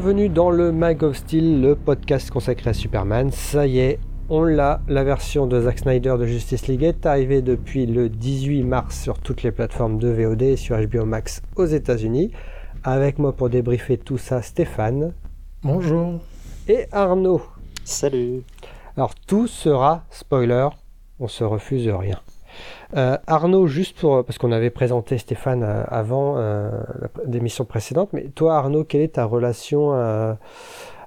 Bienvenue dans le Mag of Steel, le podcast consacré à Superman. Ça y est, on l'a, la version de Zack Snyder de Justice League est arrivée depuis le 18 mars sur toutes les plateformes de VOD et sur HBO Max aux États-Unis. Avec moi pour débriefer tout ça, Stéphane. Bonjour. Et Arnaud. Salut. Alors tout sera spoiler, on se refuse rien. Euh, Arnaud, juste pour parce qu'on avait présenté Stéphane euh, avant euh, l'émission précédente, mais toi Arnaud, quelle est ta relation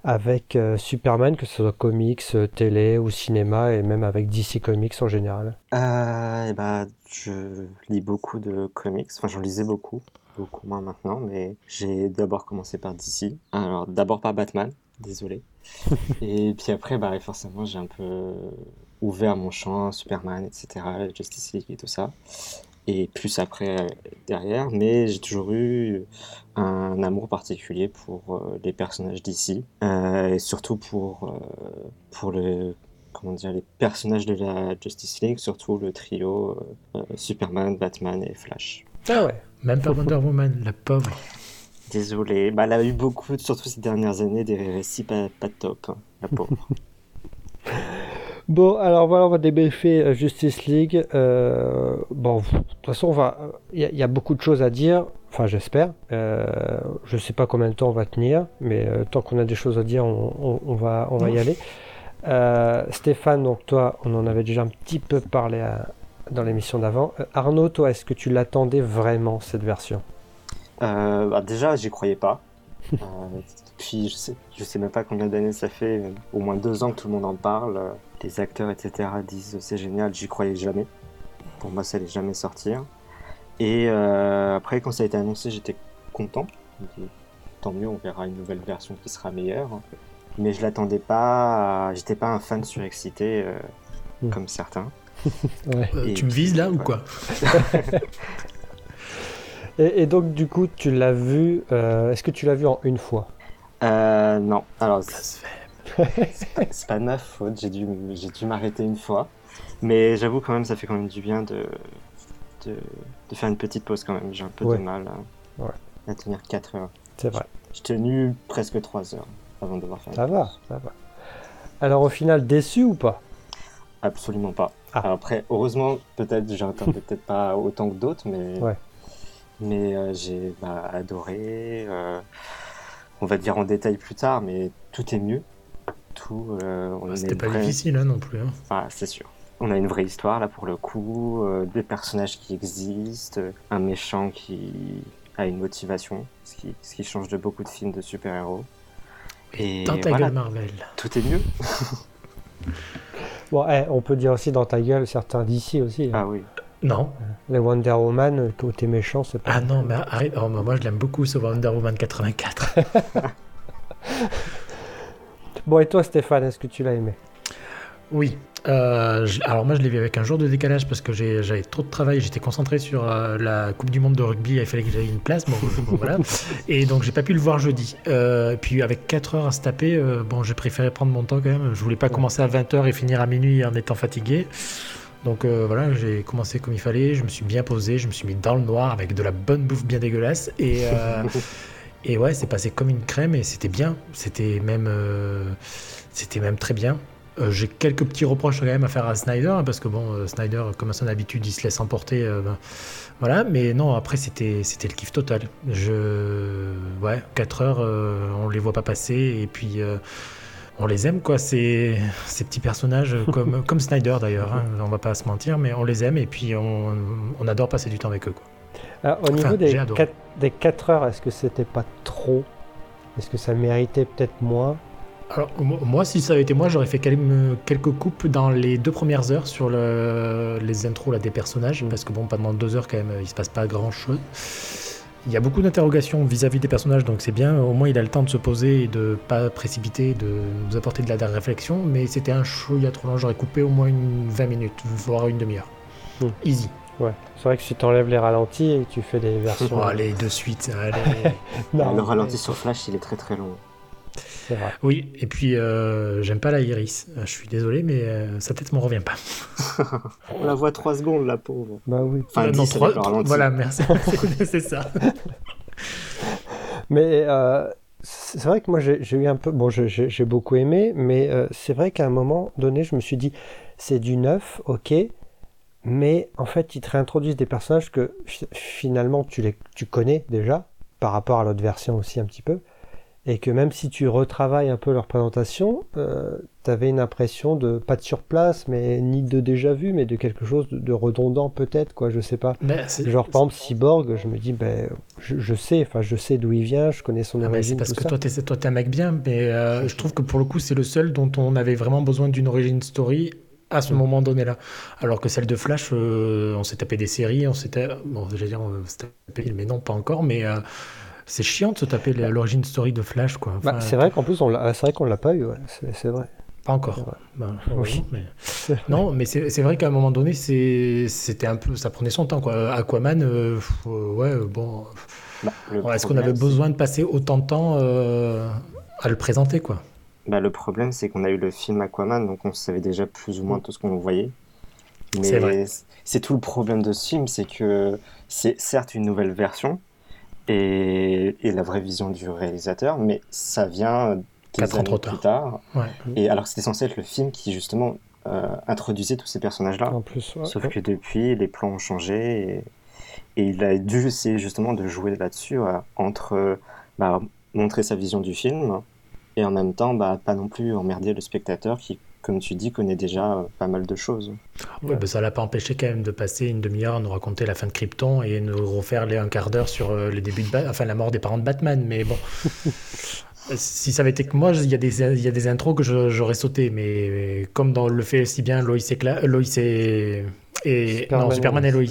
avec Superman, que ce soit comics, télé ou cinéma, et même avec DC Comics en général? Eh ben, Je lis beaucoup de comics, enfin j'en lisais beaucoup, beaucoup moins maintenant, mais j'ai d'abord commencé par DC, alors d'abord par Batman, désolé, et puis après bah, forcément j'ai un peu ouvert mon champ, Superman, etc., Justice League et tout ça. Et plus après, euh, derrière. Mais j'ai toujours eu un amour particulier pour euh, les personnages d'ici. Euh, et surtout pour, pour le, comment dire, les personnages de la Justice League, surtout le trio Superman, Batman et Flash. Ah ouais. Même pas Wonder Woman, la pauvre. Désolé, bah, elle a eu beaucoup, surtout ces dernières années, des récits pas, pas top, hein, la pauvre. Bon, alors voilà, on va débriefer euh, Justice League. Euh, bon, de toute façon. Il y, a beaucoup de choses à dire. Enfin, j'espère. Euh, je sais pas combien de temps on va tenir, mais tant qu'on a des choses à dire, on, va, on va y aller. Stéphane, donc toi, on en avait déjà un petit peu parlé dans l'émission d'avant. Arnaud, toi, est-ce que tu l'attendais vraiment cette version? Bah, Déjà, j'y croyais pas. puis je sais, je sais même pas combien d'années ça fait, au moins deux ans que tout le monde en parle les acteurs, etc. disent c'est génial, j'y croyais jamais. Pour moi, ça allait jamais sortir. Et euh, après, quand ça a été annoncé, j'étais content. tant mieux, on verra une nouvelle version qui sera meilleure. Mais je l'attendais pas. J'étais pas un fan surexcité euh, hmm. comme certains. Euh, tu me vises là ou quoi? Et, donc, du coup, tu l'as vu. Est-ce que tu l'as vu en une fois? Non. Alors, ça se fait c'est pas, de ma faute, j'ai dû, j'ai dû m'arrêter une fois. Mais j'avoue quand même, ça fait quand même du bien de, de, faire une petite pause quand même. J'ai un peu de mal à, tenir 4 heures. C'est vrai. J'ai tenu presque 3 heures avant de devoir faire Ça va, ça va. Alors au final, déçu ou pas? Absolument pas. Ah. Après, heureusement, peut-être, j'entends peut-être pas autant que d'autres, mais, mais euh, j'ai bah, adoré. Euh, on va dire en détail plus tard, mais tout est mieux tout. Euh, C'était pas difficile hein, non plus. Hein. Ah, c'est sûr. On a une vraie histoire là pour le coup, euh, des personnages qui existent, un méchant qui a une motivation, ce qui, ce qui change de beaucoup de films de super-héros. Et dans ta gueule Marvel. Tout est mieux. bon, eh, on peut dire aussi dans ta gueule certains d'ici aussi. Hein. Ah oui. Non. Les Wonder Woman, côté méchant, c'est pas. Ah non, mais arrête. Oh, moi, je l'aime beaucoup ce Wonder Woman 84. Bon, et toi, Stéphane, est-ce que tu l'as aimé? Oui. Euh, alors moi je l'ai vu avec un jour de décalage parce que j'avais trop de travail, j'étais concentré sur euh, la Coupe du Monde de rugby, il fallait que j'aille une place, bon, voilà. Et donc j'ai pas pu le voir jeudi. Euh, puis avec 4 heures à se taper, bon j'ai préféré prendre mon temps quand même, je voulais pas commencer à 20h et finir à minuit en étant fatigué. Donc voilà, j'ai commencé comme il fallait, je me suis bien posé, je me suis mis dans le noir avec de la bonne bouffe bien dégueulasse. Et... Et ouais, c'est passé comme une crème et c'était bien. C'était même, euh, c'était même très bien. Euh, j'ai quelques petits reproches quand même à faire à Snyder, hein, parce que bon, euh, Snyder, comme à son habitude, il se laisse emporter. Ben, voilà, mais non, après, c'était, c'était le kiff total. Je, ouais, 4 heures, on les voit pas passer, et puis on les aime, quoi. Ces, ces petits personnages, comme, comme Snyder d'ailleurs, hein, on va pas se mentir, mais on les aime, et puis on, on adore passer du temps avec eux, quoi. Ah, au niveau des, 4, des 4 heures, est-ce que c'était pas trop? Est-ce que ça méritait peut-être moins? Alors, moi, si ça avait été moi, j'aurais fait quelques coupes dans les deux premières heures sur le, les intros là, des personnages, parce que bon, pendant deux heures, quand même, il se passe pas grand-chose. Il y a beaucoup d'interrogations vis-à-vis des personnages, donc c'est bien. Au moins, il a le temps de se poser et de pas précipiter, de nous apporter de la réflexion. Mais c'était un show il y a trop long, j'aurais coupé au moins une 20 minutes, voire une demi-heure. Hmm. Easy. Ouais, c'est vrai que si tu enlèves les ralentis et que tu fais des versions. Oh, allez, de suite, allez. le ralenti sur Flash, il est très très long. C'est vrai. Oui, et puis euh, j'aime pas la iris. Euh, je suis désolé, mais euh, sa tête m'en revient pas. On la voit 3 secondes, la pauvre. Bah oui. Enfin, non, 3, voilà, merci. c'est ça. mais c'est vrai que moi j'ai eu un peu, bon, j'ai beaucoup aimé, mais euh, c'est vrai qu'à un moment donné, je me suis dit, c'est du neuf, ok, mais en fait, ils te réintroduisent des personnages que finalement tu, les, tu connais déjà, par rapport à l'autre version aussi un petit peu et que même si tu retravailles un peu leur présentation, euh, tu avais une impression de pas de surplace, mais ni de déjà vu, mais de quelque chose de, redondant peut-être, quoi, je sais pas. Genre par exemple Cyborg, je me dis, ben, je, sais, enfin je sais d'où il vient, je connais son ah ben, origine. parce que toi, es, toi, t'es un mec bien, mais euh, je trouve que pour le coup, c'est le seul dont on avait vraiment besoin d'une origin story à ce mm. moment donné-là. Alors que celle de Flash, euh, on s'est tapé des séries, on s'était, bon, j'allais dire, on s'est tapé, mais non, pas encore, mais c'est chiant de se taper l'origine story de Flash, quoi. Bah, c'est vrai qu'en plus, on c'est vrai qu'on l'a pas eu, ouais. c'est vrai. Pas encore. Bah, oui. mais... non, mais c'est vrai qu'à un moment donné, c'était un peu, ça prenait son temps, quoi. Aquaman, euh, ouais, bon. Bah, est-ce qu'on avait besoin de passer autant de temps euh, à le présenter, quoi? Bah, Le problème, c'est qu'on a eu le film Aquaman, donc on savait déjà plus ou moins mm. tout ce qu'on voyait. Mais c'est tout le problème de ce film, c'est que c'est certes une nouvelle version, et, la vraie vision du réalisateur, mais ça vient des années plus tard. Et alors c'était censé être le film qui justement euh, introduisait tous ces personnages-là. Sauf que depuis, les plans ont changé et, il a dû essayer justement de jouer là-dessus euh, entre bah, montrer sa vision du film et en même temps bah, pas non plus emmerder le spectateur qui comme tu dis, connaît déjà euh, pas mal de choses. Ouais, bah, ça l'a pas empêché quand même de passer une demi-heure à nous raconter la fin de Krypton et nous refaire les un quart d'heure sur euh, les débuts de enfin la mort des parents de Batman. Mais bon, si ça avait été que moi, il y a des, il y a des intros que j'aurais sauté, mais comme dans le fait si bien Lois et, Lois et, et Superman, non, Superman et Lois.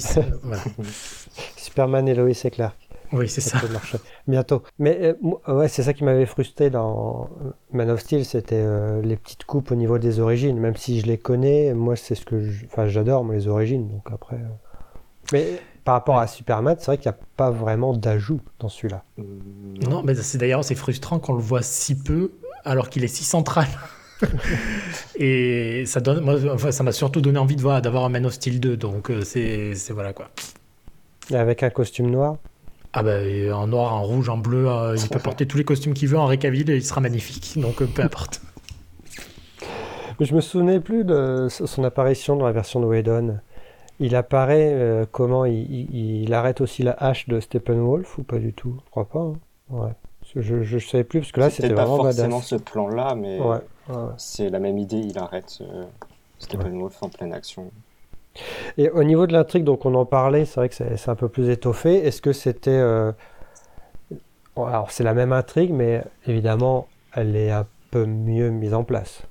Superman et Lois et Clark. Oui, c'est ça. Bientôt. Mais euh, ouais, c'est ça qui m'avait frustré dans Man of Steel, c'était euh, les petites coupes au niveau des origines. Même si je les connais, moi c'est ce que, enfin, j'adore les origines. Donc après. Euh. Mais par rapport à Superman, c'est vrai qu'il n'y a pas vraiment d'ajout dans celui-là. Non, mais c'est d'ailleurs c'est frustrant qu'on le voit si peu alors qu'il est si central. et ça donne, moi, enfin, ça m'a surtout donné envie de voir d'avoir un Man of Steel 2. Donc c'est voilà quoi. Et avec un costume noir. Ah bah en noir, en rouge, en bleu, euh, il peut porter tous les costumes qu'il veut en récaville et il sera magnifique, donc euh, peu importe. Mais je me souvenais plus de son apparition dans la version de Whedon. Il apparaît euh, comment il, arrête aussi la hache de Steppenwolf ou pas du tout? Je crois pas. Hein. Ouais. Je, ne savais plus parce que là c'était vraiment pas forcément ce plan-là, mais c'est la même idée. Il arrête Steppenwolf en pleine action. Et au niveau de l'intrigue, donc on en parlait, c'est vrai que c'est un peu plus étoffé. Est-ce que c'était. Euh, alors c'est la même intrigue, mais évidemment, elle est un peu mieux mise en place.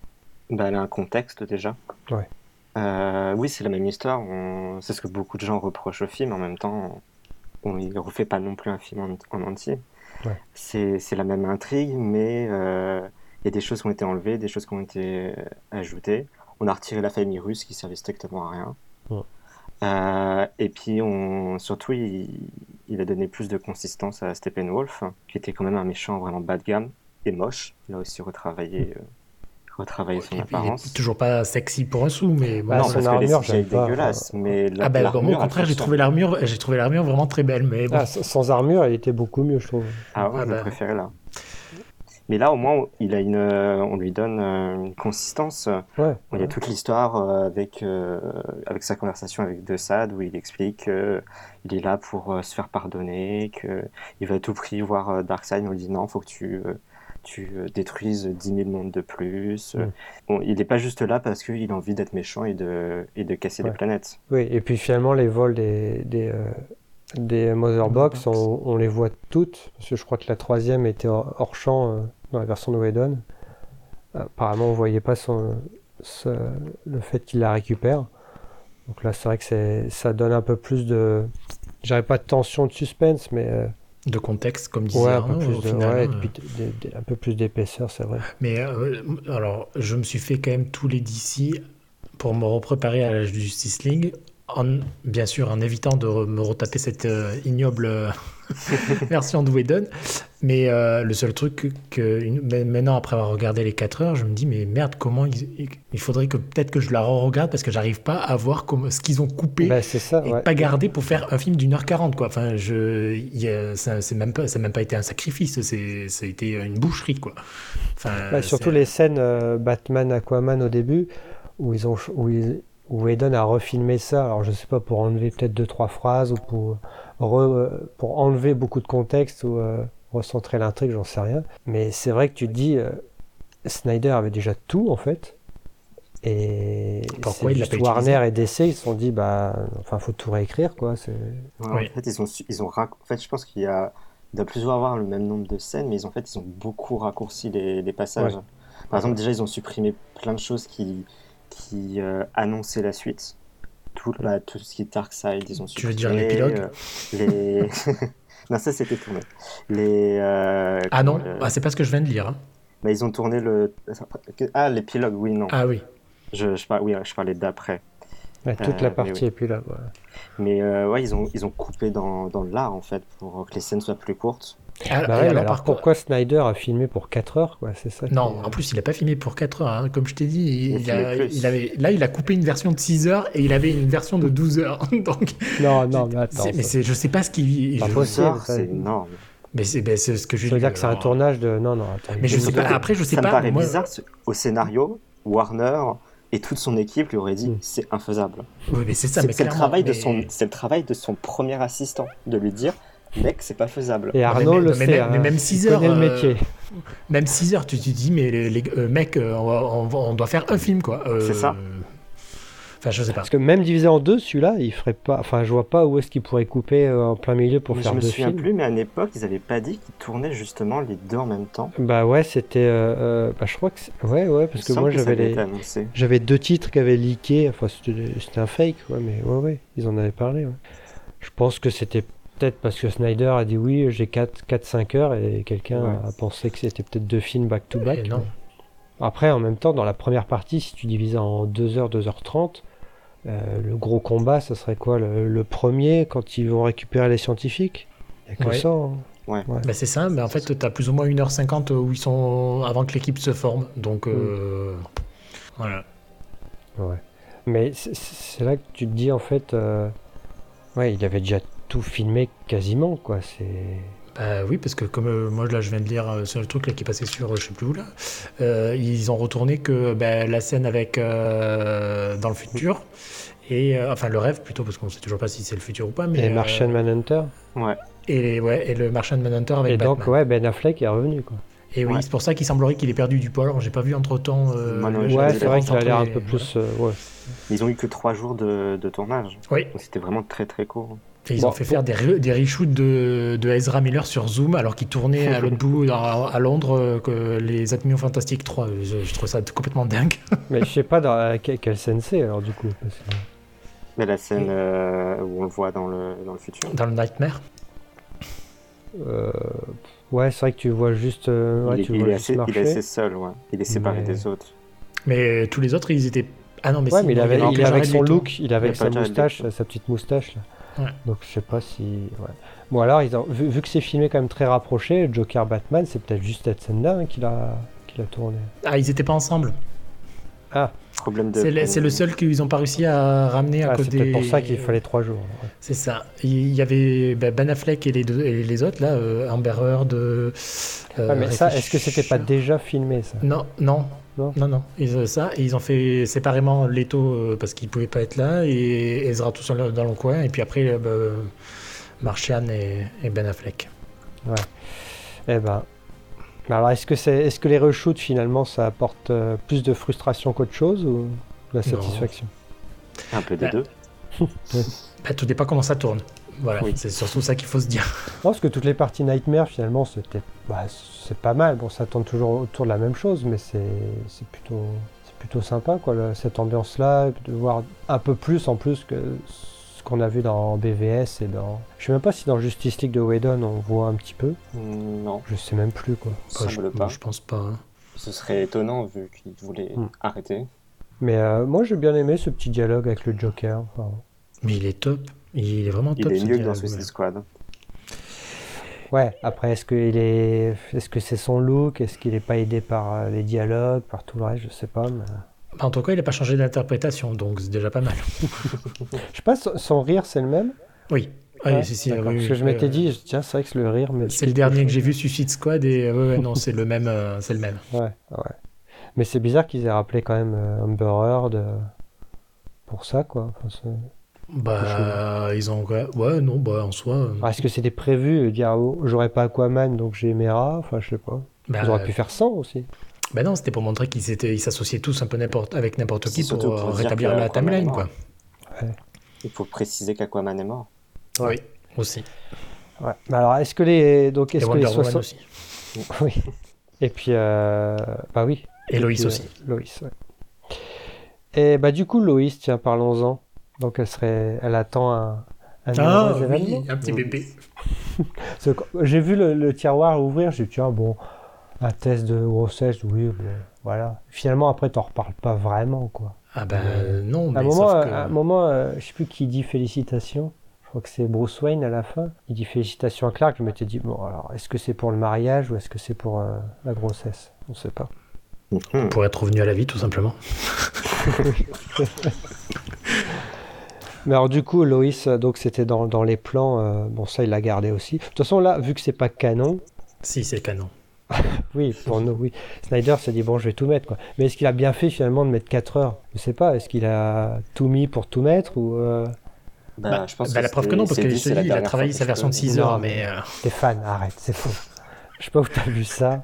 Bah, elle a un contexte déjà. Ouais. Euh, oui, c'est la même histoire. C'est ce que beaucoup de gens reprochent au film. En même temps, on ne refait pas non plus un film en, entier. Ouais. C'est la même intrigue, mais euh, il y a des choses qui ont été enlevées, des choses qui ont été ajoutées. On a retiré la famille russe qui servait strictement à rien. Euh, et puis, on, surtout, il, a donné plus de consistance à Steppenwolf, qui était quand même un méchant vraiment bas de gamme et moche. Il a aussi retravaillé, euh, retravaillé son apparence. toujours pas sexy pour un sou, mais non, parce que les CGI dégueulasse. Mais ah ben, au contraire, j'ai trouvé l'armure, j'ai trouvé l'armure vraiment très belle. Mais ah, sans armure, elle était beaucoup mieux, je trouve. Ah ouais, ah je bah. préférais là. Mais là, au moins, il a une, euh, on lui donne euh, une consistance. Ouais, il y a toute l'histoire euh, avec, avec sa conversation avec De Sade où il explique qu'il est là pour se faire pardonner, qu'il va à tout prix voir Darkseid. On lui dit non, il faut que tu, tu détruises 10 000 mondes de plus. Bon, il n'est pas juste là parce qu'il a envie d'être méchant et de, et de casser des planètes. Oui, et puis finalement, les vols des, des, des Motherbox, on, on, les voit toutes. Parce que je crois que la troisième était hors champ dans la version de Whedon. Apparemment, on voyait pas son, le fait qu'il la récupère. Donc là, c'est vrai que ça donne un peu plus de. J'aurais pas de tension, de suspense, mais. Euh, de contexte, comme disait ouais, un, peu plus de, ouais, euh. un peu plus d'épaisseur, c'est vrai. Mais euh, alors, je me suis fait quand même tous les DC pour me repréparer à la Justice League, en, bien sûr en évitant de me retaper cette ignoble version de Whedon. Mais euh, le seul truc que, maintenant, après avoir regardé les 4 heures, je me dis, mais merde, comment ils- il faudrait que peut-être que je la re-regarde parce que j'arrive pas à voir comment, ce qu'ils ont coupé Bah, ça, et ouais. pas gardé pour faire un film d'une heure quarante, quoi. Enfin, je, a- ça, c'est même pas, ça même pas été un sacrifice, c'est, ça a été une boucherie, quoi. Enfin, Bah, surtout les scènes euh, Batman Aquaman au début où ils ont où, ils- où Whedon a refilmé ça alors je sais pas pour enlever peut-être deux trois phrases ou pour re- pour enlever beaucoup de contexte ou euh, recentrer l'intrigue j'en sais rien mais c'est vrai que tu te dis euh, Snyder avait déjà tout en fait et Pourquoi il juste Warner et DC ils se sont dit bah enfin faut tout réécrire quoi c'est Ouais, Oui. En fait, ils ont, ils ont rac- en fait, je pense qu'il y a, il doit plus avoir le même nombre de scènes, mais ils ont, en fait, ils ont beaucoup raccourci les, les passages. Ouais. Par exemple, déjà, ils ont supprimé plein de choses qui, qui euh, annonçaient la suite. Tout, bah, tout ce qui est Darkseid, ils ont Tu veux dire l'épilogue euh, les... Non, ça, c'était tourné. Les, euh, Ah non, euh, ah, c'est pas ce que je viens de lire. hein. bah, ils ont tourné le... Ah, l'épilogue, oui, non. Ah oui. Je, je, par- oui, je parlais d'après. ouais, toute Euh, la partie oui. et puis là ouais. Mais euh, ouais, ils ont, ils ont coupé dans, dans l'art, en fait, pour que les scènes soient plus courtes. Ah, Bah ouais, alors, alors pourquoi Snyder a filmé pour 4 heures quoi c'est ça Non, en plus, il a pas filmé pour 4 heures. hein. Comme je t'ai dit, il, a- avait, là, il a coupé une version de 6 heures et il avait une version de 12 heures. Donc, non non mais attends c'est- mais ça- c'est, je sais pas ce qu'il. Pas je- possible. Ça, ça. c'est énorme. Mais c'est, ben, c'est ce que je ça veut dire que c'est un tournage de non non attends Mais je sais pas. Après, je sais ça pas. me paraît moi- bizarre. ce- Au scénario, Warner et toute son équipe lui auraient dit Mm. c'est infaisable. Oui, mais c'est ça. C'est mais c'est le clairement, travail de mais- son, c'est le travail de son premier assistant de lui dire mec c'est pas faisable. Et Arnaud mais- le mais sait, même- hein, mais même il 6 heures, le euh, métier. Même 6 heures, tu te dis, mais les, les- euh, mec, euh, on, doit faire un film, quoi. Euh, C'est ça. Enfin, je sais pas. Parce que même divisé en deux, celui-là, il ferait pas. Enfin, je vois pas où est-ce qu'il pourrait couper en plein milieu pour Mais faire je me deux souviens films. plus, mais à une époque ils avaient pas dit qu'ils tournaient justement les deux en même temps. Bah ouais, c'était. euh, bah je crois que. Ouais, ouais, parce que moi j'avais les. J'avais deux titres qui avaient leaké. Enfin, c'était c'était un fake, ouais, mais ouais, ouais, ils en avaient parlé. ouais. Je pense que c'était peut-être parce que Snyder a dit oui, j'ai 4-5 heures et quelqu'un Ouais. a pensé que c'était peut-être deux films back-to-back. Après, en même temps, dans la première partie, si tu divises en 2h, 2h30, euh, le gros combat, ça serait quoi le, le premier quand ils vont récupérer les scientifiques? Il n'y a que Ouais. ça. hein. Bah, c'est ça, mais en fait, tu as plus ou moins 1h50 où ils sont avant que l'équipe se forme. Donc, euh, voilà. Ouais. Mais c'est- c'est là que tu te dis, en fait, euh, ouais, il avait déjà tout filmé quasiment, quoi. C'est. Bah oui, parce que comme euh, moi, là, je viens de lire euh, sur le truc là, qui est passé sur euh, je sais plus où, là, euh, ils ont retourné que bah, la scène avec euh, dans le futur, et euh, enfin le rêve plutôt, parce qu'on sait toujours pas si c'est le futur ou pas, mais. Et euh, Martian Manhunter. Ouais. et, ouais, et le Martian Manhunter avec Et donc, Batman. ouais, Ben Affleck est revenu, quoi. Et oui, Ouais. c'est pour ça qu'il semblerait qu'il ait perdu du poids. Alors, j'ai pas vu entre temps. J'ai Ouais, c'est vrai qu'il a l'air un peu plus. euh, ouais. Ils ont eu que trois jours de, de tournage. Oui. Donc c'était vraiment très très court. Et ils Bon, ont fait faire des, re- des reshoots de, de Ezra Miller sur Zoom alors qu'il tournait à l'autre bout à, à Londres euh, que les Animaux Fantastiques 3. Je, je trouve ça complètement dingue. Mais je sais pas dans euh, que- quelle scène c'est, alors, du coup. parce que- Mais la scène euh, où on le voit dans le, dans le futur. Dans le Nightmare. Euh, ouais, c'est vrai que tu vois juste. euh, ouais, il, est, tu il vois est juste assez, il est marcher. assez seul, ouais. Il est séparé Mais- des autres. Mais euh, tous les autres, ils étaient. Ah non, mais Ouais, mais il, avait, avait avec son look, il est avec Il y a pas sa moustache, sa petite moustache. Là. Ouais. Donc je sais pas si. Ouais. Bon, alors, ils ont, vu, vu que c'est filmé quand même très rapproché, Joker Batman, c'est peut-être juste cette scène-là hein, qu'il a, qu'il a tourné. Ah, ils étaient pas ensemble. Problème de. C'est le, c'est le seul qu'ils ont pas réussi à ramener à Ah, cause c'est des. peut-être pour ça qu'il fallait trois jours. ouais. C'est ça. Il y avait bah, Ben Affleck et les, deux, et les autres, là, euh, Amber Heard. euh, Ouais, mais ça, réfléchis- est-ce que c'était pas déjà filmé ça? Non, non. Non Non, non. Ils, euh, ça, et ils ont fait séparément Leto euh, parce qu'il pouvait pas être là et Ezra tout seul dans le coin. Et puis après, euh, bah, Martian et, et Ben Affleck. Eh ben. Alors, est-ce que, c'est, est-ce que les reshoots finalement ça apporte euh, plus de frustration qu'autre chose ou de la Non. satisfaction? Un peu des Bah, deux. Bah, tout dépend comment ça tourne. Voilà, Oui. c'est surtout ça qu'il faut se dire. Non, parce que toutes les parties Nightmare finalement c'était. Bah, c'est pas mal. Bon, ça tourne toujours autour de la même chose, mais c'est, c'est plutôt. C'est plutôt sympa quoi, le- cette ambiance-là, de voir un peu plus en plus que ce qu'on a vu dans BVS et dans. Je sais même pas si dans Justice League de Whedon on voit un petit peu. Mm, Non, Je sais même plus quoi. ça je, pas. je pense pas. hein. Ce serait étonnant vu qu'il voulait Mm. arrêter. Mais euh, moi j'ai bien aimé ce petit dialogue avec le Joker. Enfin, Mais il est top. Il est vraiment Il top. est ce mieux que dans Suicide. Squad. Ouais, après, est-ce qu'il est. Est-ce que c'est son look? Est-ce qu'il n'est pas aidé par euh, les dialogues, par tout le reste? Je sais pas. Mais... Bah, En tout cas, il n'a pas changé d'interprétation, donc c'est déjà pas mal. Je sais pas, son rire, c'est le même? Oui. Ah, Ouais, oui, si, si, oui, Parce que je m'étais euh, dit, tiens, c'est vrai que le rire, mais. C'est le dernier que j'ai vu, Suicide Squad, et ouais, ouais, non, c'est le même. euh, c'est le même. Ouais, ouais. Mais c'est bizarre qu'ils aient rappelé quand même Amber Heard pour ça, quoi. Enfin, c'est- Bah, ils ont. Ouais, non, bah, en soi. euh, Ah, Est-ce que c'était prévu de dire oh, j'aurais pas Aquaman donc j'ai Mera Enfin, je sais pas. bah, Ils auraient pu faire 100 aussi. bah non, c'était pour montrer qu'ils ils s'associaient tous un peu n'importe, avec n'importe qui pour, euh, pour rétablir la timeline, quoi. Il faut préciser qu'Aquaman est mort. Oui, aussi. Ouais. Mais alors, est-ce que les. Donc, Et est-ce que les Wonder Woman 60. aussi. Oui. Et puis, euh... bah oui. Et Loïs puis, euh, aussi. Loïs, ouais. Et bah, du coup, Loïs, tiens, parlons-en. Donc, elle serait. Elle attend un. un Ah, oui, un petit bébé. J'ai vu le, le tiroir ouvrir, j'ai dit, tiens, bon, un test de grossesse, oui, bon, voilà. Finalement, après, t'en reparles pas vraiment, quoi. Ah bah non, À un mais moment, sauf que... à un moment euh, je sais plus qui dit félicitations. Je crois que c'est Bruce Wayne à la fin. Il dit félicitations à Clark. Je m'étais dit, bon, alors, est-ce que c'est pour le mariage ou est-ce que c'est pour euh, la grossesse? On sait pas. Mhm. Pour être revenu à la vie, tout simplement. Mais alors, du coup, Loïs, euh, donc c'était dans, dans les plans. euh, bon, ça, il l'a gardé aussi. De toute façon, là, vu que c'est pas canon, Si, c'est canon. oui, pour nous, oui. Snyder s'est dit, bon, je vais tout mettre, quoi. Mais est-ce qu'il a bien fait finalement de mettre 4 heures? Je sais pas. Est-ce qu'il a tout mis pour tout mettre ou. euh, Bah, Bah, je pense bah, la preuve que non, parce que je te dis, il a travaillé sa version de je- 6 Non, heures, mais- mais... euh, Stéphane, arrête, c'est faux. Je sais pas où t'as vu ça.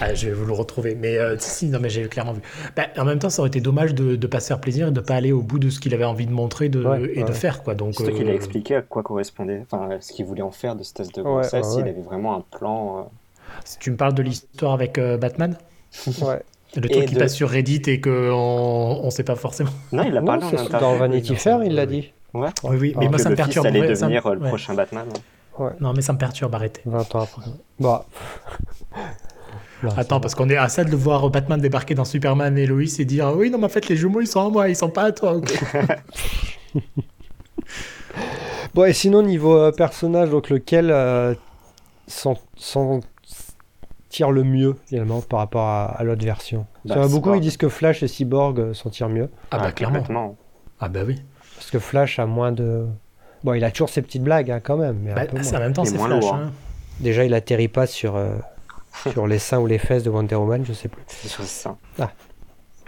Ah, je vais vous le retrouver. Mais euh, si, non, mais j'ai clairement vu. Bah, en même temps, ça aurait été dommage de ne pas se faire plaisir et de pas aller au bout de ce qu'il avait envie de montrer de, Ouais, et de faire, quoi. Donc, Surtout qu'il a euh, expliqué à quoi correspondait, enfin, ce qu'il voulait en faire de ce test de grossesse. ouais, ouais. Il avait vraiment un plan. euh, Si tu me parles de l'histoire avec euh, Batman, Ouais. le Et truc qui de- passe sur Reddit et qu'on on sait pas forcément. Non, il a Non, parlé en c'est interview. dans Vanity non, Fair, il l'a dit. Ouais. Oui, oui, mais Ah, moi ça me le fils perturbe. allait ça devenir le ouais. prochain Batman. Non, mais ça me perturbe, arrêtez. 20 ans après. Bah. Attends, parce qu'on est à ça de le voir Batman débarquer dans Superman et Lois et dire Oui, non, mais en fait, les jumeaux, ils sont à moi, ils sont pas à toi. Bon, et sinon, niveau euh, personnage, donc lequel euh, s'en tire le mieux, finalement, par rapport à, à l'autre version? Bah, Ça beaucoup, ils disent que Flash et Cyborg euh, s'en tirent mieux. Ah, bah, clairement. complètement. Ah, bah oui. Parce que Flash a moins de. Bon, il a toujours ses petites blagues, hein, quand même. Mais un Bah, peu moins. c'est- en même temps, c'est Flash. lourd, hein. Déjà, il atterrit pas sur, euh, sur les seins ou les fesses de Wonder Woman, je sais plus. C'est sur ça.